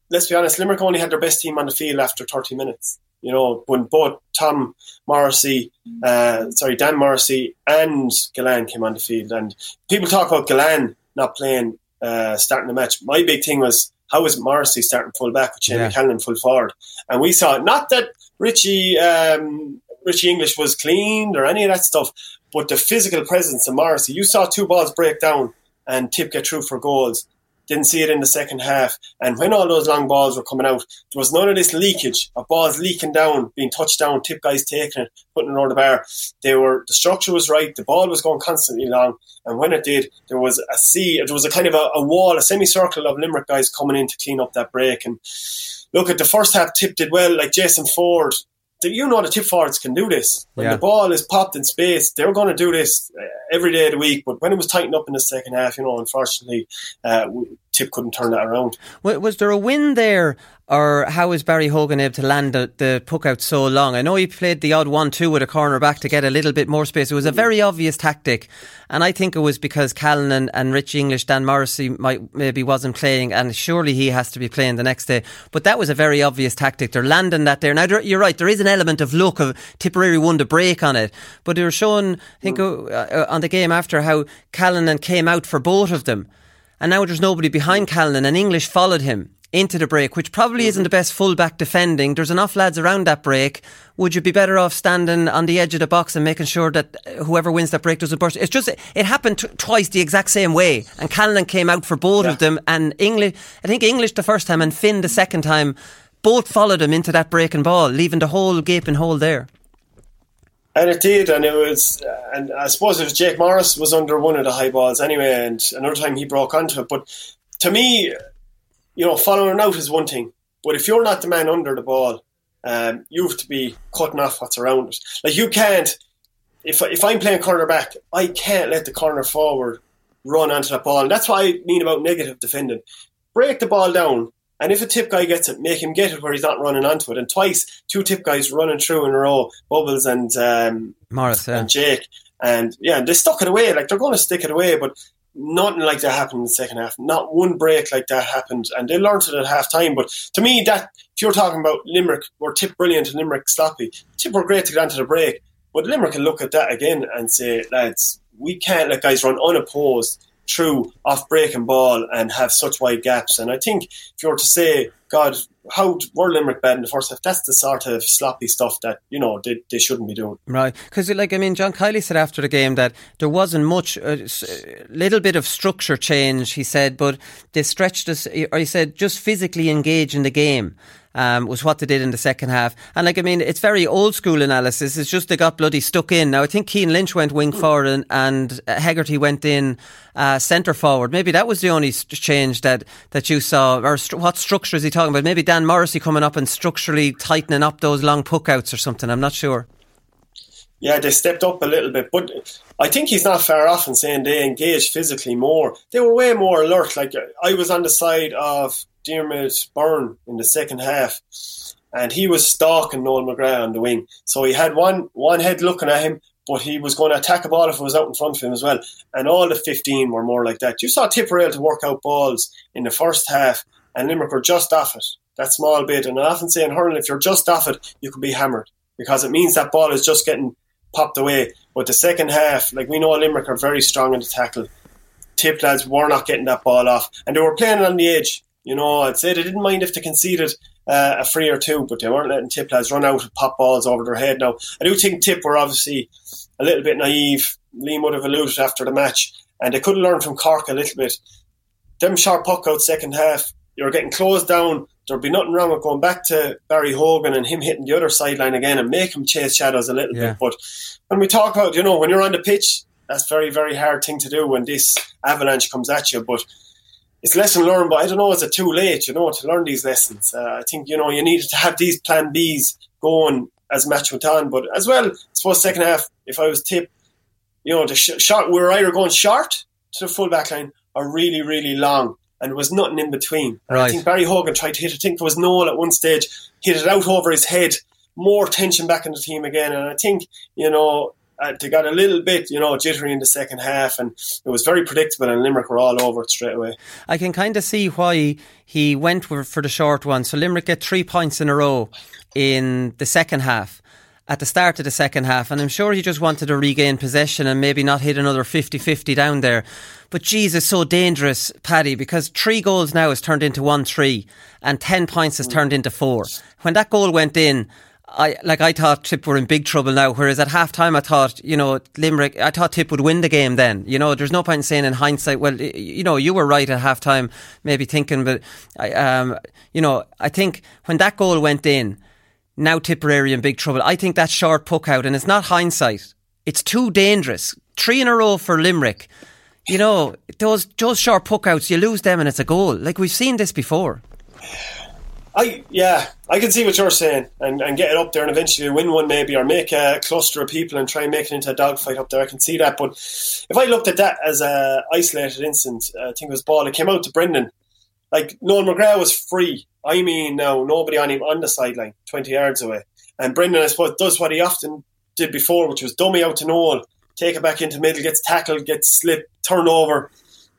let's be honest, Limerick only had their best team on the field after 30 minutes. You know, when both Tom Morrissey, uh, sorry, Dan Morrissey and Gillane came on the field. And people talk about Gillane not playing, uh, starting the match. My big thing was, how was Morrissey starting full back with Shane yeah. full forward? And we saw, not that Richie, um, Richie English was cleaned or any of that stuff, but the physical presence of Morrissey. You saw two balls break down and Tip get through for goals. Didn't see it in the second half. And when all those long balls were coming out, there was none of this leakage of balls leaking down, being touched down, tip guys taking it, putting it over the bar. They were the structure was right. The ball was going constantly long, and when it did, there was a sea. There was a kind of a, a wall, a semicircle of Limerick guys coming in to clean up that break. And look at the first half, Tip did well. Like Jason Forde you know the tip forwards can do this. When yeah. the ball is popped in space, they're going to do this uh, every day of the week. But when it was tightened up in the second half, you know, unfortunately, uh, Tip couldn't turn that around. Was there a win there or how was Barry Hogan able to land the, the puck out so long? I know he played the odd one two with a corner back to get a little bit more space. It was a very obvious tactic, and I think it was because Callan and, and Rich English, Dan Morrissey might maybe wasn't playing, and surely he has to be playing the next day. But that was a very obvious tactic. They're landing that there. Now you're right. There is an element of luck of Tipperary won the break on it, but they were showing, I think, mm. uh, on the game after how Callan and came out for both of them. And now there's nobody behind Callan, and English followed him into the break, which probably isn't the best fullback defending. There's enough lads around that break. Would you be better off standing on the edge of the box and making sure that whoever wins that break doesn't burst? It's just it happened t- twice the exact same way, and Callan came out for both yeah. of them. And English, I think English the first time and Finn the second time both followed him into that breaking ball, leaving the whole gaping hole there. And it did, and it was, and I suppose if Jake Morris was under one of the high balls anyway, and another time he broke onto it. But to me, you know, following out is one thing, but if you're not the man under the ball, um, you have to be cutting off what's around it. Like you can't, if if I'm playing cornerback, I can't let the corner forward run onto that ball, and that's what I mean about negative defending. Break the ball down, and if a tip guy gets it, make him get it where he's not running onto it. And twice, two tip guys running through in a row, Bubbles and um, Morris yeah. and Jake, and yeah, they stuck it away. Like they're going to stick it away, but nothing like that happened in the second half. Not one break like that happened, and they learned it at half time. But to me, that if you're talking about Limerick, were Tip brilliant and Limerick sloppy. Tip were great to get onto the break, but Limerick can look at that again and say, lads, we can't let guys run unopposed through off breaking ball and have such wide gaps. And I think if you were to say, God, how were Limerick bad in the first half? That's the sort of sloppy stuff that you know they, they shouldn't be doing. Right, because like I mean, John Kiely said after the game that there wasn't much, a uh, little bit of structure change. He said, but they stretched us, or he said, just physically engage in the game um, was what they did in the second half. And like I mean, it's very old school analysis. It's just they got bloody stuck in. Now I think Cian Lynch went wing forward and, and Hegarty went in uh, centre forward. Maybe that was the only change that that you saw. Or st- what structure is he talking about? Maybe Dan Morrissey coming up and structurally tightening up those long puckouts or something. I'm not sure. Yeah, they stepped up a little bit, but I think he's not far off in saying they engaged physically more. They were way more alert. Like I was on the side of Diarmuid Byrne in the second half, and he was stalking Noel McGrath on the wing. So he had one one head looking at him, but he was going to attack a ball if it was out in front of him as well. And all the 15 were more like that. You saw Tipperary to work out balls in the first half, and Limerick were just off it. That small bit. And I often say in hurling, if you're just off it, you can be hammered because it means that ball is just getting popped away. But the second half, like we know Limerick are very strong in the tackle. Tip lads were not getting that ball off, and they were playing on the edge. You know, I'd say they didn't mind if they conceded uh, a free or two, but they weren't letting Tip lads run out and pop balls over their head. Now, I do think Tip were obviously a little bit naive. Liam would have alluded after the match, and they could have learned from Cork a little bit. Them sharp puck out second half, you're getting closed down. There'd be nothing wrong with going back to Barry Hogan and him hitting the other sideline again and make him chase shadows a little yeah. bit. But when we talk about, you know, when you're on the pitch, that's very, very hard thing to do when this avalanche comes at you. But it's lesson learned, but I don't know, is it too late, you know, to learn these lessons? Uh, I think, you know, you needed to have these plan Bs going as match went on. But as well, I suppose second half, if I was tip, you know, the sh- shot, we were either going short to the full back line or really, really long. And there was nothing in between. Right. I think Barry Hogan tried to hit, it, I think there was Noel at one stage, hit it out over his head, more tension back in the team again. And I think, you know, uh, they got a little bit, you know, jittery in the second half, and it was very predictable. And Limerick were all over it straight away. I can kind of see why he went for the short one. So Limerick get three points in a row in the second half. At the start of the second half, and I'm sure he just wanted to regain possession and maybe not hit another 50 50 down there. But it's so dangerous, Paddy, because three goals now has turned into 1 3, and 10 points has turned into four. When that goal went in, I like I thought Tip were in big trouble now. Whereas at half time, I thought you know Limerick. I thought Tip would win the game. Then you know, there's no point in saying in hindsight. Well, you know, you were right at half time, maybe thinking, but I, um, you know, I think when that goal went in, now Tipperary in big trouble. I think that short puck out, and it's not hindsight. It's too dangerous. Three in a row for Limerick. You know, those those short puck outs, you lose them, and it's a goal. Like we've seen this before. I yeah, I can see what you're saying, and, and get it up there, and eventually win one maybe, or make a cluster of people and try and make it into a dogfight up there. I can see that, but if I looked at that as a isolated incident, I think it was ball. It came out to Brendan. Like Noel McGrath was free. I mean, now nobody on him on the sideline, twenty yards away, and Brendan, I suppose, does what he often did before, which was dummy out to Noel, take it back into middle, gets tackled, gets slipped, turn over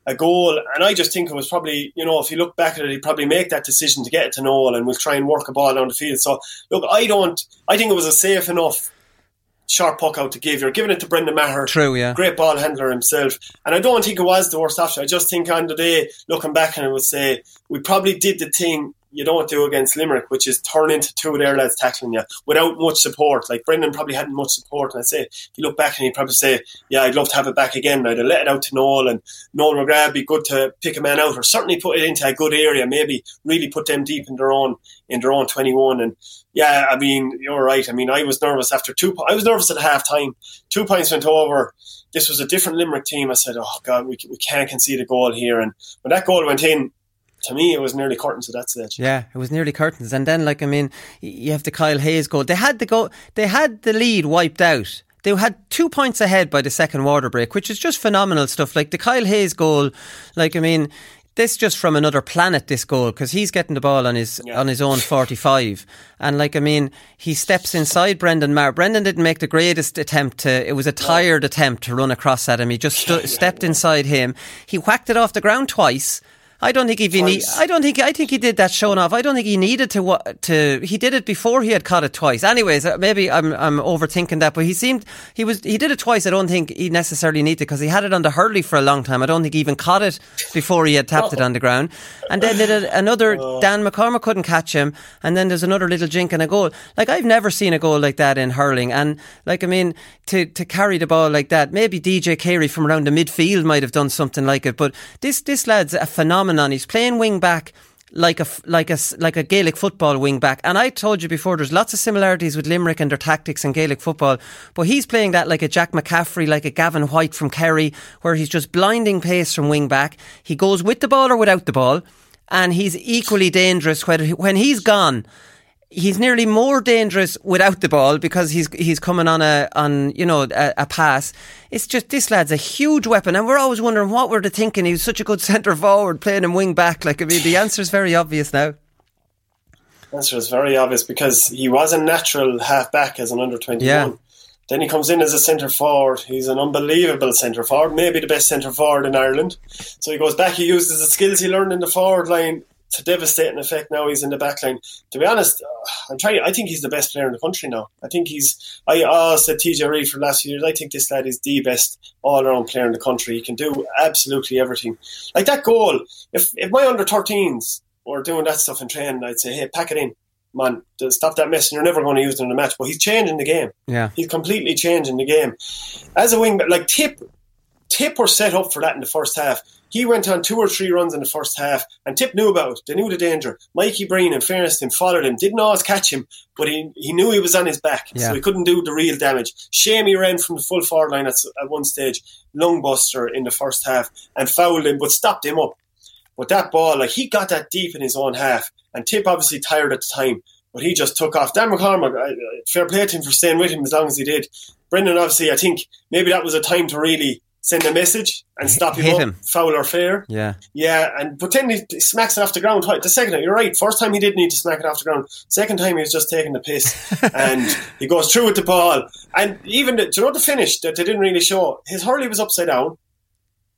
a goal. And I just think it was probably, you know, if you look back at it, he'd probably make that decision to get it to Noel and we'll try and work a ball down the field. So, look, I don't, I think it was a safe enough sharp puck out to give. You're giving it to Brendan Maher. True, yeah. Great ball handler himself. And I don't think it was the worst option. I just think on the day, looking back and I would say, we probably did the thing you don't do against Limerick, which is turn into two of their lads tackling you without much support. Like Brendan probably hadn't much support, and I say if you look back and he'd probably say, "Yeah, I'd love to have it back again." I'd have let it out to Noel, and Noel McGrath would be good to pick a man out, or certainly put it into a good area. Maybe really put them deep in their own in their own twenty one. And yeah, I mean, you're right. I mean, I was nervous after two. I was nervous at half time. Two points went over. This was a different Limerick team. I said, "Oh God, we we can't concede a goal here." And when that goal went in, to me, it was nearly curtains at that stage. Yeah, it was nearly curtains. And then, like, I mean, you have the Kyle Hayes goal. They had the go. They had the lead wiped out. They had two points ahead by the second water break, which is just phenomenal stuff. Like the Kyle Hayes goal, like I mean, this just from another planet. This goal because he's getting the ball on his Yeah. on his own forty five, and like I mean, he steps inside Brendan Maher. Brendan didn't make the greatest attempt to. It was a tired attempt to run across at him. He just stu- stepped inside him. He whacked it off the ground twice. I don't think even he, Twice. I don't think I think he did that showing off. I don't think he needed to to he did it before he had caught it twice. Anyways, uh, maybe I'm I'm overthinking that, but he seemed he was he did it twice. I don't think he necessarily needed because he had it on the hurley for a long time. I don't think he even caught it before he had tapped it on the ground. And then did another <laughs> Dan McCormack couldn't catch him, and then there's another little jink and a goal. Like I've never seen a goal like that in hurling, and like I mean to to carry the ball like that. Maybe DJ Carey from around the midfield might have done something like it, but this this lad's a phenomenon. He's playing wing back like a like a like a Gaelic football wing back. And I told you before, there's lots of similarities with Limerick and their tactics and Gaelic football. But he's playing that like a Jack McCaffrey, like a Gavin White from Kerry, where he's just blinding pace from wing back. He goes with the ball or without the ball, and he's equally dangerous when when he's gone he's nearly more dangerous without the ball because he's he's coming on a on you know a, a pass. It's just this lad's a huge weapon, and we're always wondering what were they thinking. He was such a good <laughs> centre forward playing him wing back. Like I mean, the answer's very obvious now. The answer is very obvious because he was a natural half back as an under 21. Yeah. Then he comes in as a centre forward. He's an unbelievable centre forward, maybe the best centre forward in Ireland. So he goes back, he uses the skills he learned in the forward line to devastating effect. Now he's in the back line. To be honest, uh, I'm trying. I think he's the best player in the country now. I think he's. I always said TJ Reid for the last few years. I think this lad is the best all around player in the country. He can do absolutely everything. Like that goal. If if my under 13s were doing that stuff in training, I'd say, hey, pack it in man, stop that mess, and you're never going to use it in a match. But he's changing the game. Yeah. He's completely changing the game. As a wing, like Tip, Tip were set up for that in the first half. He went on two or three runs in the first half, and Tip knew about it. They knew the danger. Mikey Breen, in fairness to him, followed him. Didn't always catch him, but he, he knew he was on his back, Yeah. so he couldn't do the real damage. Seamie ran from the full forward line at, at one stage, lung buster in the first half, and fouled him, but stopped him up. But that ball, like he got that deep in his own half, and Tip obviously tired at the time, but he just took off. Dan I- fair play to him for staying with him as long as he did. Brendan, obviously, I think maybe that was a time to really send a message and stop him Hit up, him. foul or fair. Yeah. Yeah, and but then he smacks it off the ground twice. The second time, you're right. First time he didn't need to smack it off the ground. Second time he was just taking the piss, <laughs> and he goes through with the ball. And even the, do you know the finish that they didn't really show? His hurley was upside down.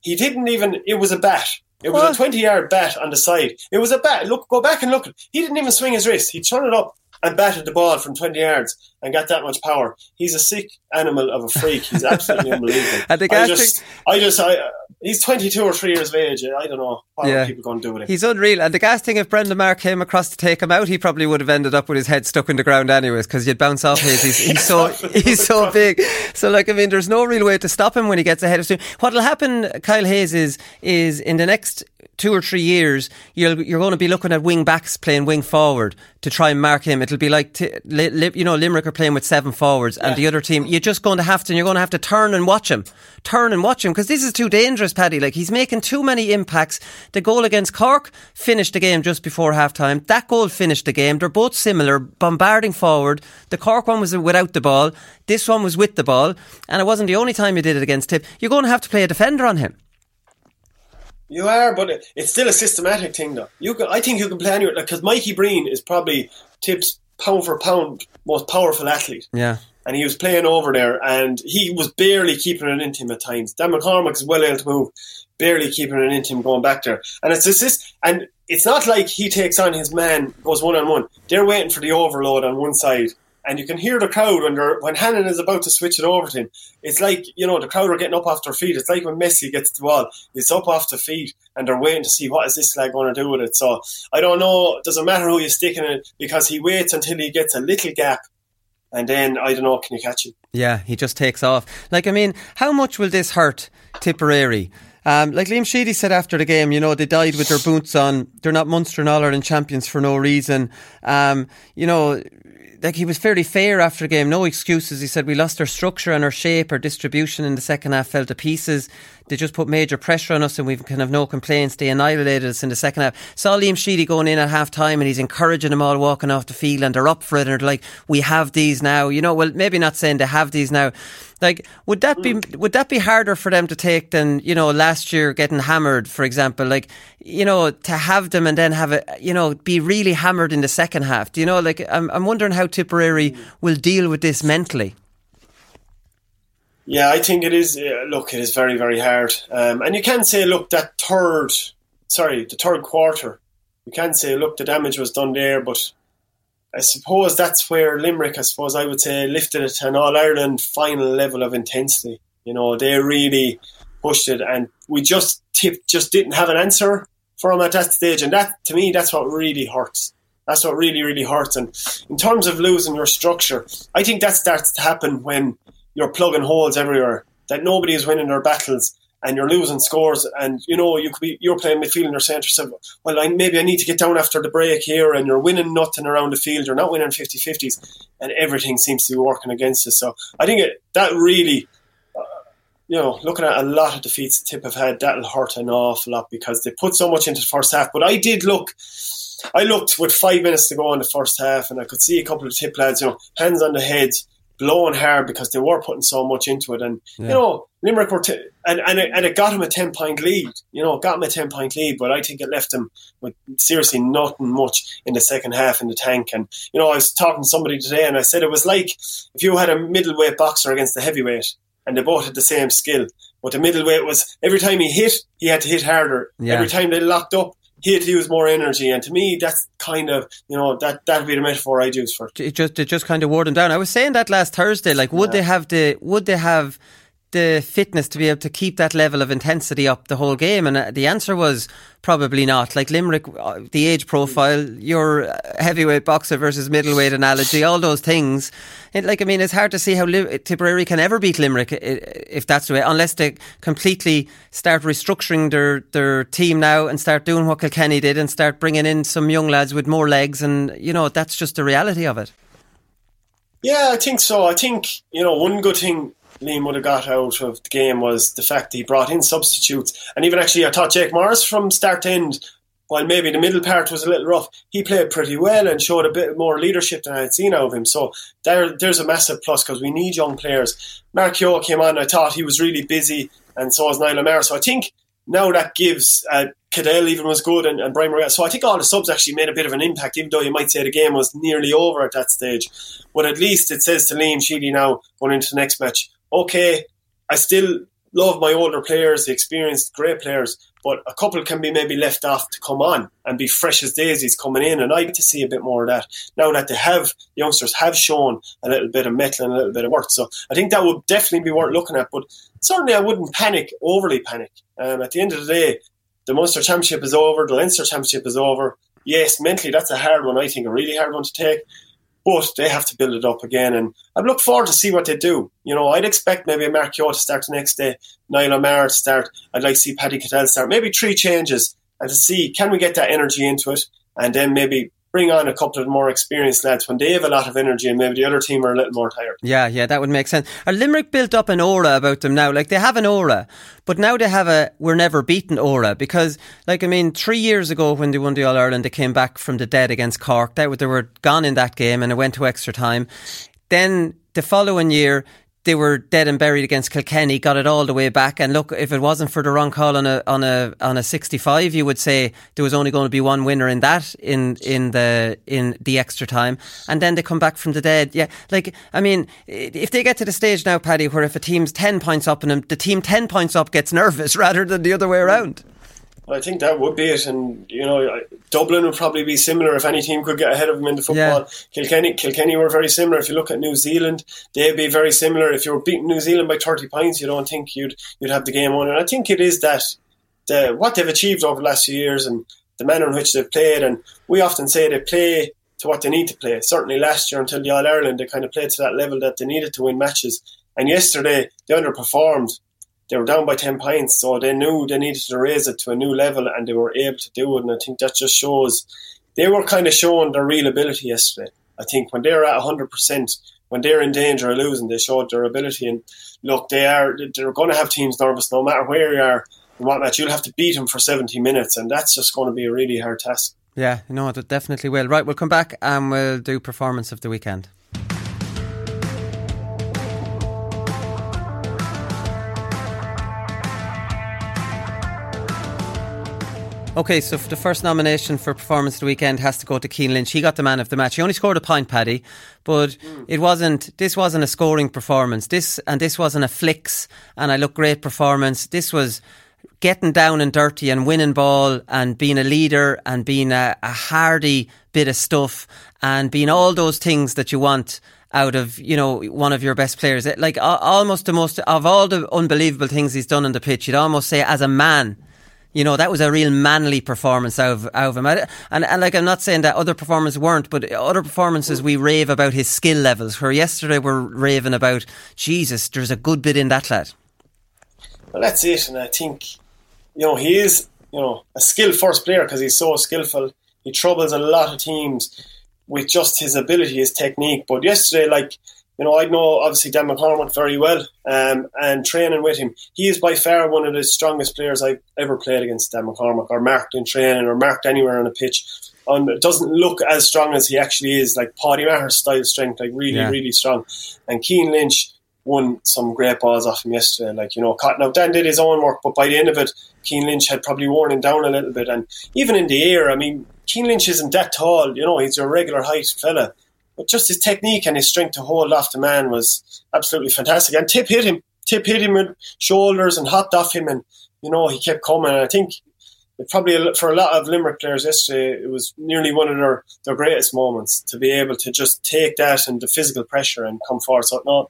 He didn't even. It was a bat. It was What? a twenty-yard bat on the side. It was a bat. Look, go back and look. He didn't even swing his wrist. He turned it up and batted the ball from twenty yards and got that much power. He's a sick animal of a freak. He's absolutely <laughs> unbelievable. And the I gas just, I just, I, he's twenty-two or three years of age. I don't know what Yeah. people going to do with him. He's unreal. And the gas thing, if Brendan Mark came across to take him out, he probably would have ended up with his head stuck in the ground anyways, because you'd bounce off his. He's, he's so <laughs> he's so big. So like, I mean, there's no real way to stop him when he gets ahead of steam. What'll happen, Kyle Hayes, is is in the next two or three years, you're you're going to be looking at wing backs playing wing forward to try and mark him. It'll be like t- li, li, you know Limerick are playing with seven forwards, and the other team you're just going to have to. You're going to have to turn and watch him, turn and watch him because this is too dangerous, Paddy. Like he's making too many impacts. The goal against Cork finished the game just before half time. That goal finished the game. They're both similar, bombarding forward. The Cork one was without the ball. This one was with the ball, and it wasn't the only time you did it against Tip. You're going to have to play a defender on him. You are, but it- it's still a systematic thing, though. You can, I think you can play anywhere because Mikey Breen is probably Tip's pound for pound most powerful athlete. Yeah. and he was playing over there, and he was barely keeping it into him at times. Dan McCormack is well able to move, barely keeping it into him going back there. And it's this, and it's not like he takes on his man, goes one on one. They're waiting for the overload on one side, and you can hear the crowd when when Hannon is about to switch it over to him. It's like you know the crowd are getting up off their feet. It's like when Messi gets the ball, it's up off the feet, and they're waiting to see what is this lad going to do with it. So I don't know. It doesn't matter who you stick in it because he waits until he gets a little gap and then I don't know, can you catch him? Yeah, he just takes off. Like, I mean, how much will this hurt Tipperary? Um, like Liam Sheedy said after the game, you know, they died with their boots on. They're not Munster and All Ireland champions for no reason. Um, you know, like he was fairly fair after the game, no excuses. He said we lost our structure and our shape, our distribution in the second half fell to pieces. They just put major pressure on us and we can have no complaints. They annihilated us in the second half. Saw Liam Sheedy going in at half time and he's encouraging them all walking off the field and they're up for it and they're like, we have these now. You know, well, maybe not saying they have these now. Like, would that be would that be harder for them to take than you know last year getting hammered, for example? Like, you know, to have them and then have it, you know, be really hammered in the second half. Do you know? Like, I'm I'm wondering how Tipperary will deal with this mentally. Yeah, I think it is. Uh, look, it is very, very hard. Um, and you can say, look, that third, sorry, the third quarter, you can say, look, the damage was done there, but I suppose that's where Limerick, I suppose I would say, lifted it to an All Ireland final level of intensity. You know, they really pushed it, and we just tip, just didn't have an answer for them at that stage. And that, to me, that's what really hurts. That's what really, really hurts. And in terms of losing your structure, I think that starts to happen when you're plugging holes everywhere, that nobody is winning their battles and you're losing scores and you know you could be you're playing midfield and you're saying to yourself well I, maybe I need to get down after the break here and you're winning nothing around the field you're not winning 50-50s and everything seems to be working against us so I think it, that really uh, you know looking at a lot of defeats Tip have had that'll hurt an awful lot because they put so much into the first half but I did look I looked with five minutes to go in the first half and I could see a couple of Tip lads you know hands on the head blowing hard because they were putting so much into it. And, yeah. you know, Limerick were, t- and, and, it, and it got him a 10 point lead, you know, got him a 10 point lead, but I think it left him with seriously nothing much in the second half in the tank. And, you know, I was talking to somebody today and I said it was like if you had a middleweight boxer against a heavyweight and they both had the same skill. But the middleweight was every time he hit, he had to hit harder. Yeah. Every time they locked up, he had to use more energy. And to me, that's kind of you know that that'd be the metaphor I'd use for it. It just it just kind of wore them down. I was saying that last Thursday. Like, would yeah. they have the would they have the fitness to be able to keep that level of intensity up the whole game? And uh, the answer was probably not. Like Limerick, uh, the age profile, your heavyweight boxer versus middleweight analogy, all those things. It, like, I mean, it's hard to see how Tipperary can ever beat Limerick if that's the way, unless they completely start restructuring their, their team now and start doing what Kilkenny did and start bringing in some young lads with more legs. And, you know, that's just the reality of it. Yeah, I think so. I think, you know, one good thing Liam would have got out of the game was the fact that he brought in substitutes. And even actually, I thought Jake Morris from start to end, while maybe the middle part was a little rough, he played pretty well and showed a bit more leadership than I had seen out of him. So there, there's a massive plus because we need young players. Mark Kehoe came on, I thought he was really busy, and so was Niall O'Meara. So I think now that gives uh, Cadell even was good and, and Brian Maria. So I think all the subs actually made a bit of an impact, even though you might say the game was nearly over at that stage. But at least it says to Liam Sheedy now going into the next match, okay, I still love my older players, the experienced great players, but a couple can be maybe left off to come on and be fresh as daisies coming in. And I get to see a bit more of that now that they have youngsters have shown a little bit of mettle and a little bit of work. So I think that would definitely be worth looking at. But certainly I wouldn't panic, overly panic. Um, at the end of the day, the Munster Championship is over, the Leinster Championship is over. Yes, mentally that's a hard one. I think a really hard one to take but they have to build it up again. And I look forward to see what they do. You know, I'd expect maybe a Mark to start the next day, Niall O'Meara to start. I'd like to see Paddy Cadell start. Maybe three changes and to see can we get that energy into it, and then maybe bring on a couple of more experienced lads when they have a lot of energy and maybe the other team are a little more tired. Yeah, yeah, that would make sense. Are Limerick built up an aura about them now? Like they have an aura, but now they have a we're never beaten aura because, like, I mean, three years ago when they won the All Ireland, they came back from the dead against Cork. They, were, they were gone in that game and it went to extra time. Then the following year, they were dead and buried against Kilkenny, got it all the way back. And look, if it wasn't for the wrong call on a on a on a sixty five, you would say there was only going to be one winner in that in in the in the extra time. And then they come back from the dead. Yeah, like I mean, if they get to the stage now, Paddy, where if a team's ten points up and the team ten points up gets nervous <laughs> rather than the other way around. I think that would be it, and you know, Dublin would probably be similar if any team could get ahead of them in the football. Yeah. Kilkenny, Kilkenny were very similar. If you look at New Zealand, they'd be very similar. If you were beating New Zealand by thirty points, you don't think you'd you'd have the game on. And I think it is that the, what they've achieved over the last few years and the manner in which they've played. And we often say they play to what they need to play. Certainly last year until the All Ireland, they kind of played to that level that they needed to win matches. And yesterday they underperformed they were down by 10 points, so they knew they needed to raise it to a new level and they were able to do it. And I think that just shows they were kind of showing their real ability yesterday. I think when they're at 100%, when they're in danger of losing, they showed their ability. And look, they are they're going to have teams nervous no matter where you are in what match. You'll have to beat them for 70 minutes, and that's just going to be a really hard task. Yeah, no, it definitely will. Right, we'll come back and we'll do performance of the weekend. Okay, so the first nomination for performance of the weekend has to go to Cian Lynch. He got the man of the match. He only scored a point, Paddy, but it wasn't. This wasn't a scoring performance. This and this wasn't a flicks and I look great performance. This was getting down and dirty and winning ball and being a leader and being a, a hardy bit of stuff and being all those things that you want out of you know one of your best players. Like almost the most of all the unbelievable things he's done on the pitch. You'd almost say as a man you know, that was a real manly performance out of, out of him. And, and like, I'm not saying that other performances weren't, but other performances we rave about his skill levels. Where yesterday we're raving about, Jesus, there's a good bit in that lad. Well, that's it. And I think, you know, he is, you know, a skill first player because he's so skillful. He troubles a lot of teams with just his ability, his technique. But yesterday, like, you know, I know obviously Dan McCormack very well, um, and training with him, he is by far one of the strongest players I've ever played against. Dan McCormack, or marked in training, or marked anywhere on a pitch. Um, it doesn't look as strong as he actually is, like Paddy Maher's style strength, like really, yeah. really strong. And Cian Lynch won some great balls off him yesterday. Like, you know, caught. now Dan did his own work, but by the end of it, Cian Lynch had probably worn him down a little bit. And even in the air, I mean, Cian Lynch isn't that tall, you know, he's a regular height fella. But just his technique and his strength to hold off the man was absolutely fantastic. And Tip hit him. Tip hit him with shoulders and hopped off him, and you know he kept coming. And I think probably for a lot of Limerick players yesterday, it was nearly one of their, their greatest moments to be able to just take that and the physical pressure and come forward. So no,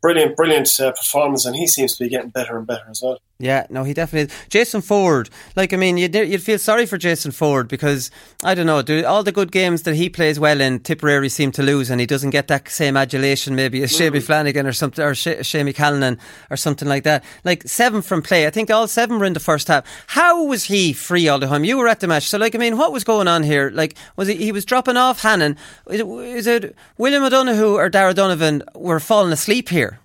brilliant, brilliant uh, performance, and he seems to be getting better and better as well. Yeah, no, he definitely is. Jason Forde, like, I mean, you'd, you'd feel sorry for Jason Forde because, I don't know, do all the good games that he plays well in, Tipperary seem to lose and he doesn't get that same adulation maybe as mm. Flanagan or something, or Seamie Callanan or something like that. Like, seven from play. I think all seven were in the first half. How was he free all the time? You were at the match. So, like, I mean, what was going on here? Like, was he, he was dropping off Hannon? Is it, is it William O'Donoghue or Dara Donovan were falling asleep here?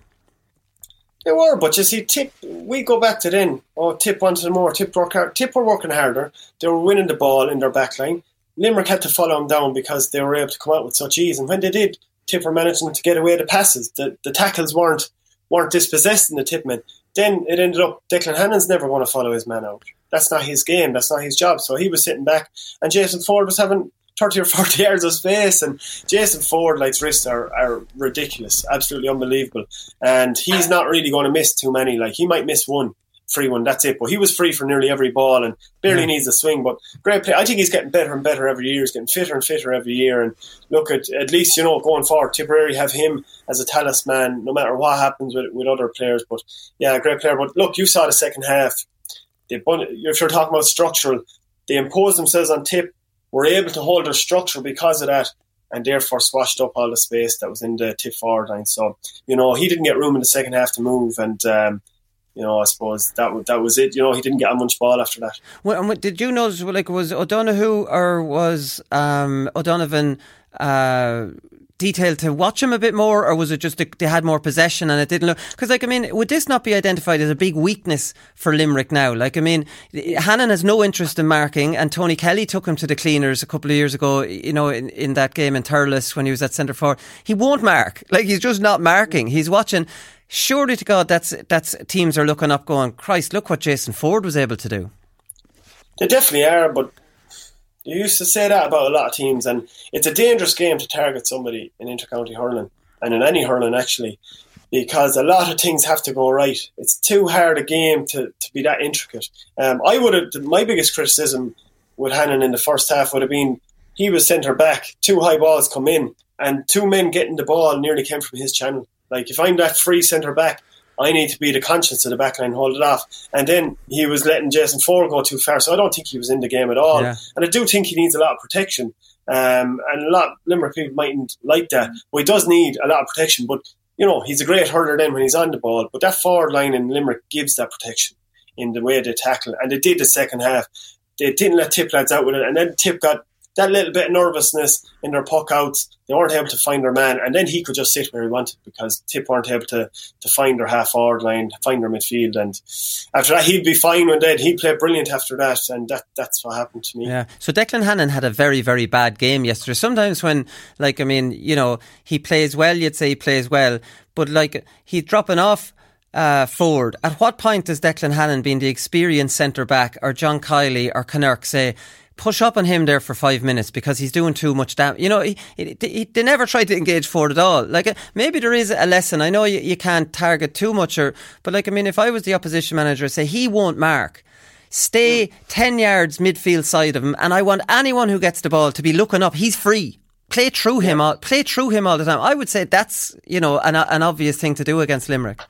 They were, but you see, Tip, we go back to then. Oh, Tip wanted more. Tip work hard. Tip were working harder. They were winning the ball in their back line. Limerick had to follow them down because they were able to come out with such ease. And when they did, Tip were managing to get away the passes. The, the tackles weren't weren't dispossessing the Tip men. Then it ended up Declan Hannon's never going to follow his man out. That's not his game. That's not his job. So he was sitting back, and Jason Forde was having 30 or 40 <laughs> yards of space. And Jason Forde like, wrists are, are ridiculous, absolutely unbelievable. And he's not really going to miss too many. Like, he might miss one free one, that's it. But he was free for nearly every ball and barely needs a swing. But great play. I think he's getting better and better every year. He's getting fitter and fitter every year. And look at at least you know going forward, Tipperary have him as a talisman, no matter what happens with with other players. But yeah, great player. But look, you saw the second half. They, if you're talking about structural, they imposed themselves on Tip were able to hold their structure because of that and therefore swashed up all the space that was in the tip forward line. So, you know, he didn't get room in the second half to move and um, you know, I suppose that that was it. You know, he didn't get a much ball after that. Well, did you notice, like, was O'Donoghue or was um, O'Donovan uh, detail to watch him a bit more, or was it just they had more possession and it didn't look? Because, like, I mean, would this not be identified as a big weakness for Limerick now? Like, I mean, Hannon has no interest in marking, and Tony Kelly took him to the cleaners a couple of years ago, you know, in, in that game in Thurles when he was at centre forward. He won't mark. Like, he's just not marking. He's watching. Surely to God, that's that's teams are looking up, going, Christ, look what Jason Forde was able to do. They definitely are, but you used to say that about a lot of teams, and it's a dangerous game to target somebody in intercounty hurling and in any hurling actually. because a lot of things have to go right. It's too hard a game to, to be that intricate. Um, I would have my biggest criticism with Hannon in the first half would have been he was centre back, two high balls come in, and two men getting the ball nearly came from his channel. Like if I'm that free centre back, I need to be the conscience of the back line, hold it off. And then he was letting Jason Forde go too far, so I don't think he was in the game at all. Yeah. And I do think he needs a lot of protection. Um, and a lot Limerick people mightn't like that, but he does need a lot of protection. But you know, he's a great hurler then when he's on the ball. But that forward line in Limerick gives that protection in the way they tackle, and they did the second half. They didn't let Tip lads out with it, and then Tip got that little bit of nervousness in their puck outs. They weren't able to find their man, and then he could just sit where he wanted because Tip weren't able to, to find their half forward line, find their midfield, and after that he'd be fine when dead. He'd play brilliant after that, and that that's what happened to me. Yeah. So Declan Hannon had a very, very bad game yesterday. Sometimes when, like, I mean, you know, he plays well, you'd say he plays well, but like he's dropping off. Uh, forward. At what point does Declan Hannon, being the experienced centre back, or John Kiely or Kinnerk, say, push up on him there for five minutes because he's doing too much damage. You know, he, he, he, they never tried to engage Forde at all. Like uh, maybe there is a lesson. I know you, you can't target too much, or but like I mean, if I was the opposition manager, I'd say he won't mark. Stay ten yards midfield side of him, and I want anyone who gets the ball to be looking up. He's free. Play through him all. Play through him all the time. I would say that's you know an, an obvious thing to do against Limerick.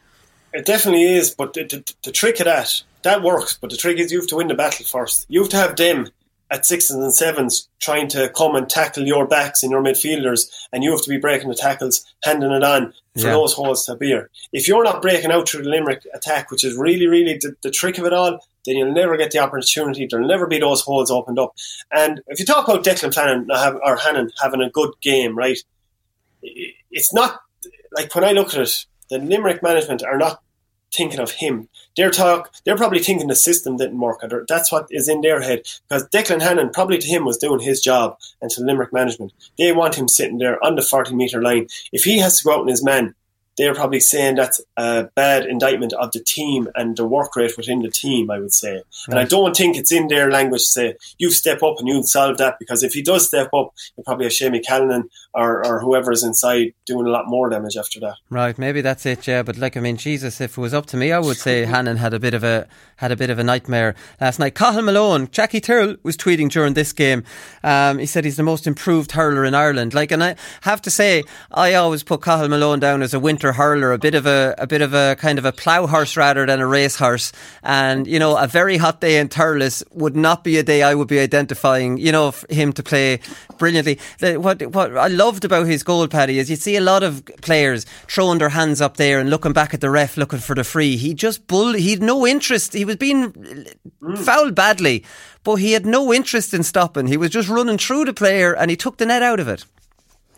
It definitely is, but the, the, the trick of that that works. But the trick is you have to win the battle first. You have to have them at sixes and sevens trying to come and tackle your backs and your midfielders, and you have to be breaking the tackles, handing it on for Yeah. those holes to beer. If you're not breaking out through the Limerick attack, which is really, really the, the trick of it all, then you'll never get the opportunity. There'll never be those holes opened up. And if you talk about Declan Fannin or Hannon having a good game, right? It's not like when I look at it, the Limerick management are not thinking of him. They're talk. They're probably thinking the system didn't work. Or That's what is in their head because Declan Hannon probably to him was doing his job, and to Limerick management, they want him sitting there on the forty meter line. If he has to go out on his man, they're probably saying that's a bad indictment of the team and the work rate within the team. I would say, and I don't think it's in their language to say you step up and you'll solve that because if he does step up, you probably have Seamie Callanan or, or whoever is inside doing a lot more damage after that. Right, maybe that's it. Yeah, but like I mean, Jesus, if it was up to me, I would say Hannon had a bit of a had a bit of a nightmare last night. Cathal Malone, Jackie Tyrrell was tweeting during this game. Um, he said he's the most improved hurler in Ireland. Like, and I have to say, I always put Cathal Malone down as a winter hurler, a bit of a a bit of a kind of a plough horse rather than a race horse. And you know, a very hot day in Thurles would not be a day I would be identifying. You know, for him to play brilliantly. The- What what I loved about his goal, Paddy, is you see a lot of players throwing their hands up there and looking back at the ref, looking for the free. He just bull. He had no interest. He was being mm. fouled badly, but he had no interest in stopping. He was just running through the player, and he took the net out of it.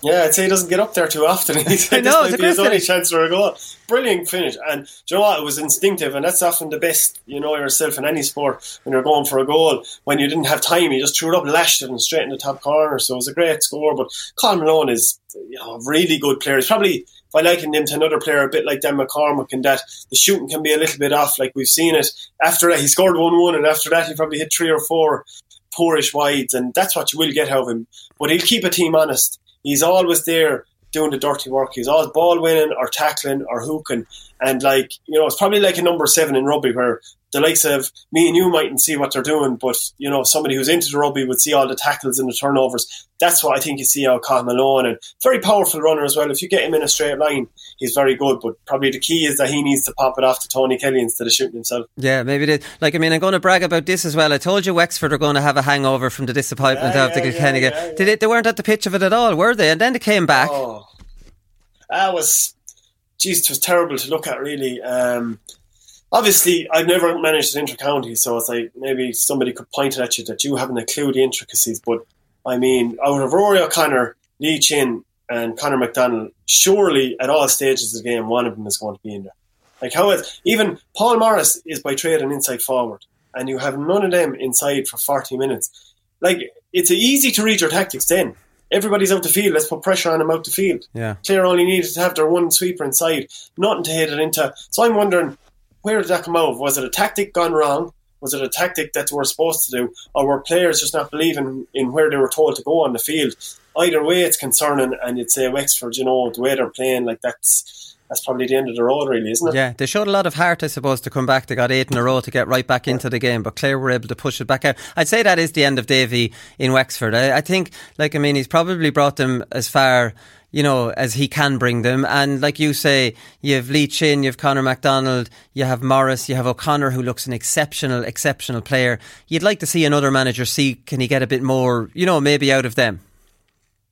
Yeah, I'd say he doesn't get up there too often. <laughs> Said know, this it's might be his great only chance for a goal. Brilliant finish. And do you know what? It was instinctive, and that's often the best, you know, yourself in any sport when you're going for a goal. When you didn't have time, you just threw it up, lashed it, and straight in the top corner. So it was a great score. But Cathal Malone is you know, a really good player. He's probably, if I liken him to another player, a bit like Dan McCormack, in that the shooting can be a little bit off. Like we've seen it. After that, he scored 1 1, and after that, he probably hit three or four poorish wides, and that's what you will get out of him. But he'll keep a team honest. He's always there doing the dirty work. He's always ball winning or tackling or hooking. And like, you know, it's probably like a number seven in rugby where the likes of me and you mightn't see what they're doing, but you know, somebody who's into the rugby would see all the tackles and the turnovers. That's what I think you see out Cathal Malone and very powerful runner as well. If you get him in a straight line, he's very good. But probably the key is that he needs to pop it off to Tony Kelly instead of shooting himself. Yeah, maybe it is. Like, I mean, I'm going to brag about this as well. I told you Wexford are going to have a hangover from the disappointment Yeah, of the yeah, Kilkenny yeah, game. yeah, yeah. Did it, they weren't at the pitch of it at all, were they? And then they came back. Oh, that was, geez, it was terrible to look at. Really, um, obviously, I've never managed an inter-county, so it's like maybe somebody could point it at you that you haven't a clue the intricacies. But I mean, out of Rory O'Connor, Lee Chin, and Connor McDonald, surely at all stages of the game, one of them is going to be in there. Like how is even Paul Morris is by trade an inside forward, and you have none of them inside for forty minutes. Like it's easy to read your tactics then. Everybody's out the field. Let's put pressure on them out the field. Yeah. Clare only needed to have their one sweeper inside, nothing to hit it into. So I'm wondering, where did that come out of? Was it a tactic gone wrong? Was it a tactic that they were supposed to do, or were players just not believing in where they were told to go on the field? Either way, it's concerning, and you'd say Wexford, you know, the way they're playing, like that's that's probably the end of the road, really, isn't it? Yeah, they showed a lot of heart, I suppose, to come back. They got eight in a row to get right back into the game, but Clare were able to push it back out. I'd say that is the end of Davy in Wexford. I, I think, like, I mean, he's probably brought them as far you know, as he can bring them. And like you say, you have Lee Chin, you have Conor McDonald, you have Morris, you have O'Connor, who looks an exceptional, exceptional player. You'd like to see another manager see can he get a bit more, you know, maybe out of them.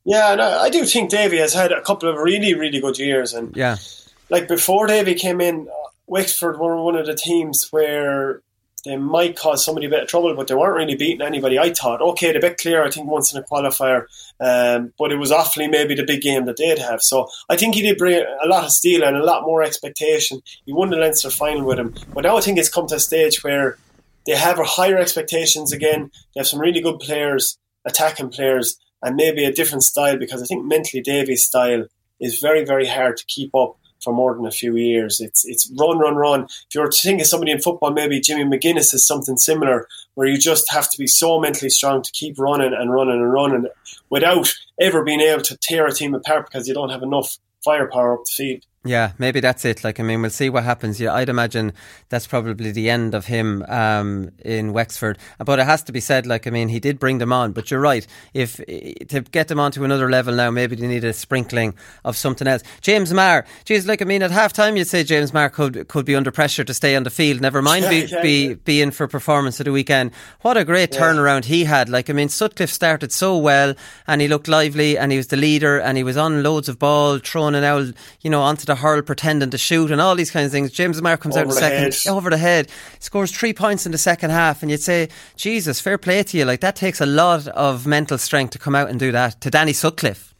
Yeah, no, I do think Davy has had a couple of really, really good years, and yeah, like before Davy came in, Wexford were one of the teams where they might cause somebody a bit of trouble, but they weren't really beating anybody. I thought, okay, they bit Clare, I think, once in a qualifier, um, but it was awfully maybe the big game that they'd have. So I think he did bring a lot of steel and a lot more expectation. He won the Leinster final with him, but now I think it's come to a stage where they have a higher expectations again. They have some really good players, attacking players, and maybe a different style because I think mentally Davy's style is very, very hard to keep up for more than a few years. It's it's run, run, run. If you're thinking of somebody in football, maybe Jimmy McGuinness is something similar, where you just have to be so mentally strong to keep running and running and running without ever being able to tear a team apart because you don't have enough firepower up the field. Yeah, maybe that's it. Like, I mean, we'll see what happens. Yeah, I'd imagine that's probably the end of him um, in Wexford. But it has to be said, like, I mean, he did bring them on. But you're right. If to get them on to another level now, maybe they need a sprinkling of something else. James Maher, geez, like, I mean, at half time, you'd say James Maher could could be under pressure to stay on the field. Never mind <laughs> Yeah, be, yeah, be, yeah. be in for performance at the weekend. What a great turnaround he had. Like, I mean, Sutcliffe started so well and he looked lively and he was the leader and he was on loads of ball, throwing it out, you know, onto the hurl, pretending to shoot and all these kinds of things. James Maher comes out in the the second, head. over the head, scores three points in the second half, and you'd say, Jesus, fair play to you. Like, that takes a lot of mental strength to come out and do that. To Danny Sutcliffe.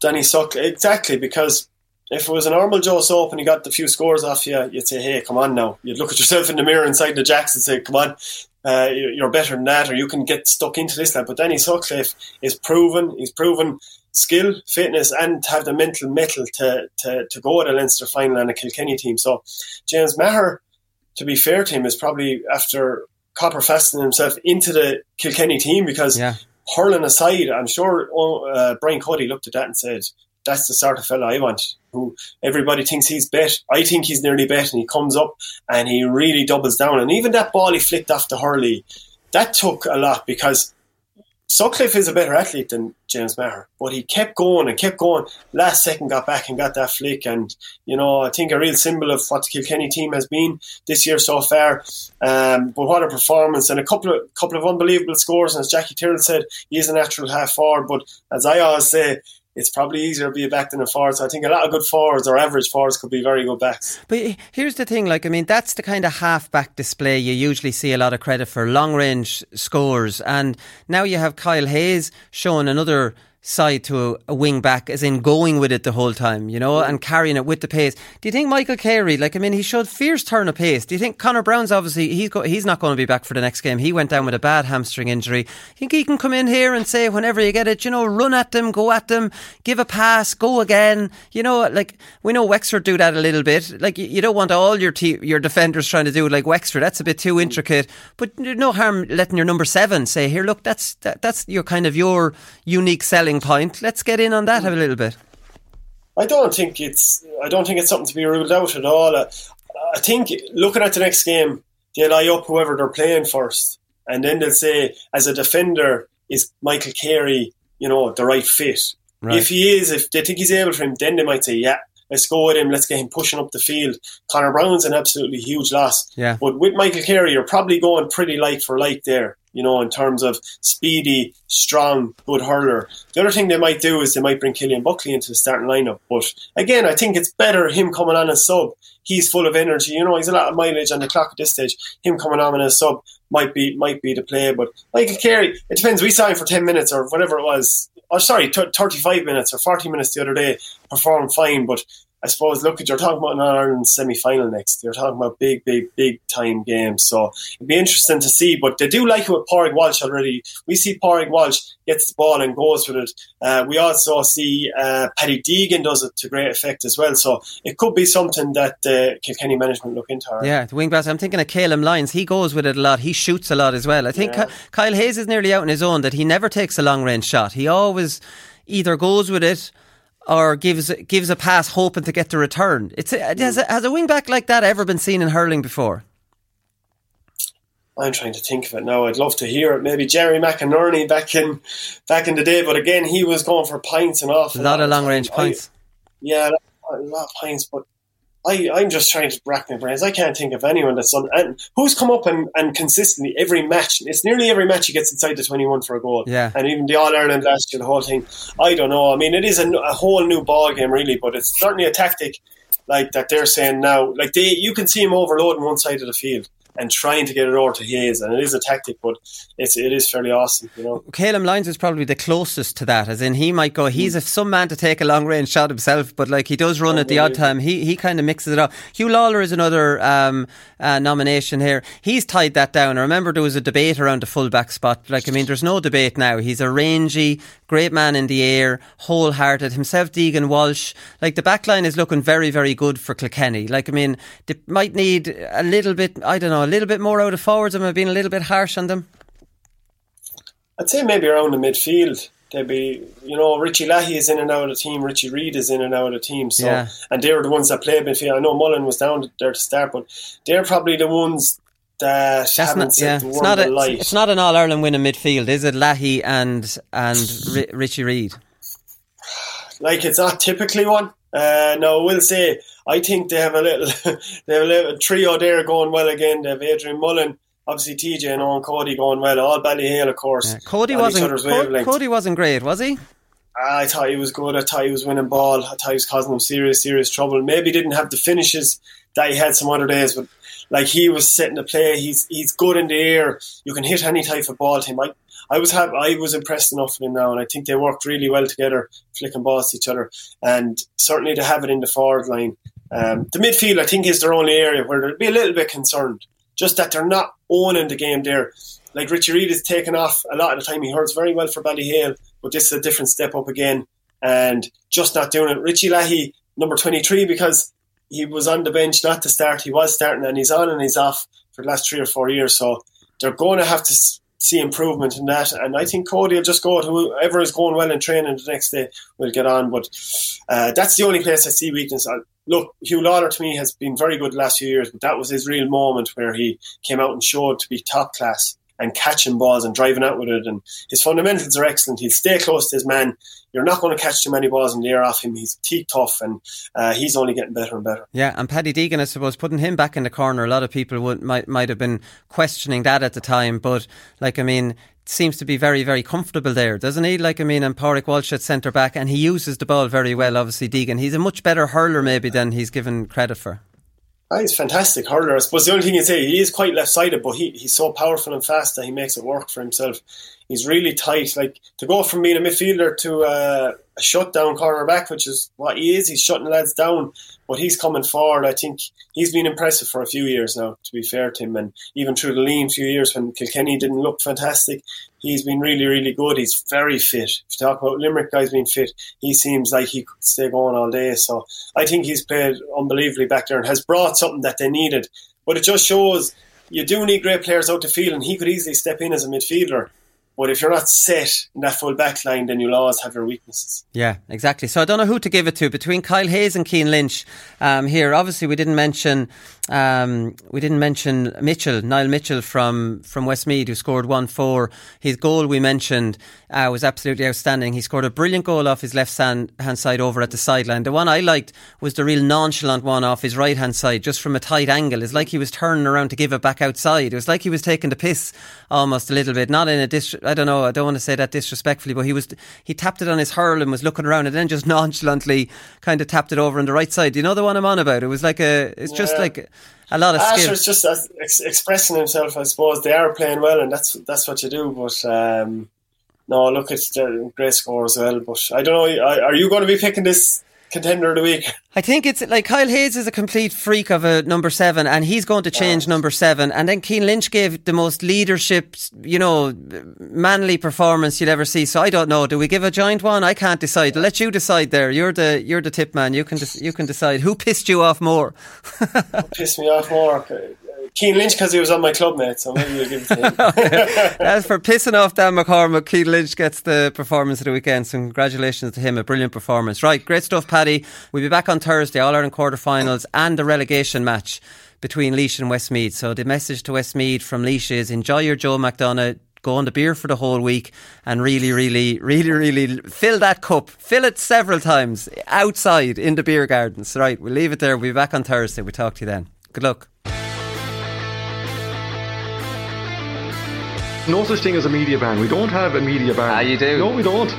Danny Suck exactly because if it was a normal Joe Soap and he got the few scores off you, you'd say, "Hey, come on now." You'd look at yourself in the mirror inside the jacks and say, "Come on, uh, you- you're better than that, or you can get stuck into this." Lad. But Danny Sutcliffe is proven. He's proven skill, fitness, and to have the mental metal to to to go at a Leinster final and a Kilkenny team. So James Maher, to be fair to him, is probably after copper fastening himself into the Kilkenny team because Yeah. hurling aside, I'm sure uh, Brian Cody looked at that and said, "That's the sort of fella I want." Who everybody thinks he's bet. I think he's nearly bet, and he comes up and he really doubles down. And even that ball he flicked off the hurley, that took a lot because Sutcliffe is a better athlete than James Maher, but he kept going and kept going. Last second, got back and got that flick, and you know I think a real symbol of what the Kilkenny team has been this year so far. Um, but what a performance and a couple of couple of unbelievable scores. And as Jackie Tyrrell said, he is a natural half forward, but as I always say. It's probably easier to be a back than a forward. So I think a lot of good forwards or average forwards could be very good backs. But here's the thing, like I mean, that's the kind of half-back display you usually see a lot of credit for long-range scores, and now you have Kyle Hayes showing another side to a, wing back, as in going with it the whole time, you know, and carrying it with the pace. Do you think Michael Carey, like I mean, he showed fierce turn of pace? Do you think Connor Brown's obviously he's go, he's not going to be back for the next game? He went down with a bad hamstring injury. Think he can come in here and say whenever you get it, you know, run at them, go at them, give a pass, go again. You know, like we know Wexford do that a little bit. Like you, you don't want all your te- your defenders trying to do it like Wexford. That's a bit too intricate. But no harm letting your number seven say, "Here, look, that's that, that's your kind of your unique selling point. Let's get in on that a little bit." I don't think it's I don't think it's something to be ruled out at all. I, I think looking at the next game, they'll eye up whoever they're playing first, and then they'll say, as a defender, is Michael Carey, you know, the right fit? Right. If he is, if they think he's able for him, then they might say, yeah, let's go with him. Let's get him pushing up the field. Connor Brown's an absolutely huge loss. Yeah. But with Michael Carey, you're probably going pretty light for light there, you know, in terms of speedy, strong, good hurler. The other thing they might do is they might bring Cillian Buckley into the starting lineup. But again, I think it's better him coming on as sub. He's full of energy. You know, he's a lot of mileage on the clock at this stage. Him coming on as sub might be might be the play. But Michael Carey, it depends. We saw him for ten minutes or whatever it was. Oh, sorry, t- thirty-five minutes or forty minutes the other day. Performed fine, but I suppose, look, you're talking about an Ireland semi final next. You're talking about big, big, big time games. So it'd be interesting to see. But they do like it with Pádraig Walsh already. We see Pádraig Walsh gets the ball and goes with it. Uh, we also see uh, Paddy Deegan does it to great effect as well. So it could be something that uh, Kilkenny management look into. Yeah, the wing backs. I'm thinking of Caleb Lyons. He goes with it a lot. He shoots a lot as well. I think yeah. Kyle Hayes is nearly out on his own that he never takes a long range shot. He always either goes with it or gives gives a pass hoping to get the return. It's has a, has a wing back like that ever been seen in hurling before? I'm trying to think of it now. I'd love to hear it. Maybe Gerry McInerney back in back in the day, but again, he was going for pints and off. A lot of long range pints. yeah, a lot of pints, but I, I'm just trying to rack my brains. I can't think of anyone that's done. And who's come up and, and consistently every match? It's nearly every match he gets inside the 21 for a goal. Yeah. And even the All Ireland last year, the whole thing. I don't know. I mean, it is a, a whole new ball game, really, but it's certainly a tactic like that they're saying now. Like they, you can see him overloading one side of the field and trying to get it over to Hayes. And it is a tactic, but it's it is fairly awesome. You know, Caleb Lyons is probably the closest to that. As in, he might go. He's a, some man to take a long range shot himself, but like he does run oh, at the odd time. He he kind of mixes it up. Huw Lawlor is another um, uh, nomination here. He's tied that down. I remember there was a debate around the fullback spot. Like I mean, there's no debate now. He's a rangy, great man in the air, wholehearted himself. Deegan Walsh. Like the back line is looking very very good for Kilkenny. Like I mean, they might need a little bit. I don't know a little bit more out of forwards? Am I being a little bit harsh on them? I'd say maybe around the midfield. They'd be, you know, Richie Leahy is in and out of the team. Richie Reid is in and out of the team. So, yeah. and they're the ones that play midfield. I know Mullen was down there to start, but they're probably the ones that That's haven't not, yeah. it's not a, It's not an All Ireland win in midfield, is it? Leahy and and R- Richie Reid. Like it's not typically one. Uh, no, we'll say I think they have a little <laughs> they have a little trio there going well again. They have Adrian Mullen, obviously TJ and Eoin Cody going well. All Ballyhale, of course. Yeah. Cody wasn't Co- Cody wasn't great, was he? I thought he was good. I thought he was winning ball. I thought he was causing them serious, serious trouble. Maybe didn't have the finishes that he had some other days, but like he was setting the play. He's he's good in the air. You can hit any type of ball to him. I, I was happy, I was impressed enough with him now, and I think they worked really well together, flicking balls to each other, and certainly to have it in the forward line. Um, the midfield, I think, is their only area where they'll be a little bit concerned, just that they're not owning the game there. Like Richie Reid is taken off a lot of the time. He hurts very well for Ballyhale, but this is a different step up again, and just not doing it. Richie Leahy, number twenty three, because he was on the bench not to start. He was starting, and he's on and he's off for the last three or four years. So they're going to have to see improvement in that. And I think Cody will just go whoever is going well in training the next day will get on. But uh, that's the only place I see weakness. I, look, Huw Lawlor to me has been very good the last few years, but that was his real moment where he came out and showed to be top class and catching balls and driving out with it. And his fundamentals are excellent. He'll stay close to his man. You're not going to catch too many balls in the air off him. He's teeth tough and uh, he's only getting better and better. Yeah, and Paddy Deegan, I suppose, putting him back in the corner, a lot of people would might might have been questioning that at the time. But like, I mean, seems to be very, very comfortable there, doesn't he? Like, I mean, and Pádraig Walsh at centre back, and he uses the ball very well, obviously, Deegan. He's a much better hurler, maybe, than he's given credit for. Oh, he's fantastic hurler. I suppose the only thing you say he is quite left sided, but he, he's so powerful and fast that he makes it work for himself. He's really tight. Like to go from being a midfielder to a, a shutdown cornerback, which is what he is. He's shutting lads down, but he's coming forward. I think he's been impressive for a few years now. To be fair to him, and even through the lean few years when Kilkenny didn't look fantastic, he's been really, really good. He's very fit. If you talk about Limerick guys being fit, he seems like he could stay going all day. So I think he's played unbelievably back there and has brought something that they needed. But it just shows you do need great players out the field, and he could easily step in as a midfielder. But if you're not set in that full back line, then you'll always have your weaknesses. Yeah, exactly. So I don't know who to give it to between Kyle Hayes and Cian Lynch um, here. Obviously, we didn't mention um, we didn't mention Mitchell, Niall Mitchell from, from Westmeath, who scored 1 4. His goal we mentioned uh, was absolutely outstanding. He scored a brilliant goal off his left hand, hand side over at the sideline. The one I liked was the real nonchalant one off his right hand side, just from a tight angle. It's like he was turning around to give it back outside. It was like he was taking the piss almost a little bit. Not in a dis- I don't know, I don't want to say that disrespectfully, but he was he tapped it on his hurl and was looking around and then just <laughs> nonchalantly kind of tapped it over on the right side. Do you know the one I'm on about? It was like a, it's just like a lot of ah, Asher's just uh, ex- expressing himself. I suppose they are playing well, and that's that's what you do. But um, no, look, it's a great score as well. But I don't know. Are you going to be picking this contender of the week. I think it's like Kyle Hayes is a complete freak of a number seven, and he's going to change Yeah. number seven. And then Cian Lynch gave the most leadership, you know, manly performance you'd ever see. So I don't know. Do we give a giant one? I can't decide. I'll let you decide. There, you're the you're the tip man. You can des- you can decide who pissed you off more. <laughs> Pissed me off more. Cian Lynch because he was on my club mate, so maybe you'll give it to him. <laughs> As for pissing off Dan McCormack, Cian Lynch gets the performance of the weekend. So congratulations to him. A brilliant performance. Right, great stuff, Paddy. We'll be back on Thursday, All Ireland quarterfinals and the relegation match between Laois and Westmeath. So the message to Westmeath from Laois is enjoy your Joe McDonagh. Go on the beer for the whole week and really, really, really, really fill that cup. Fill it several times outside in the beer gardens. Right, we'll leave it there. We'll be back on Thursday. We'll talk to you then. Good luck. No such thing as a media ban. We don't have a media ban. Ah, you do. No, we don't.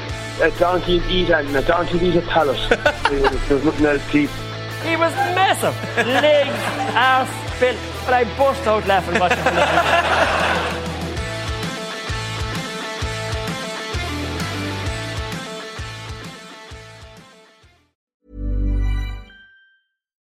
A donkey's eat and a donkey's eat a pallet. <laughs> There's nothing else to eat. He was massive. Legs, ass, built. But I burst out laughing watching <laughs> him.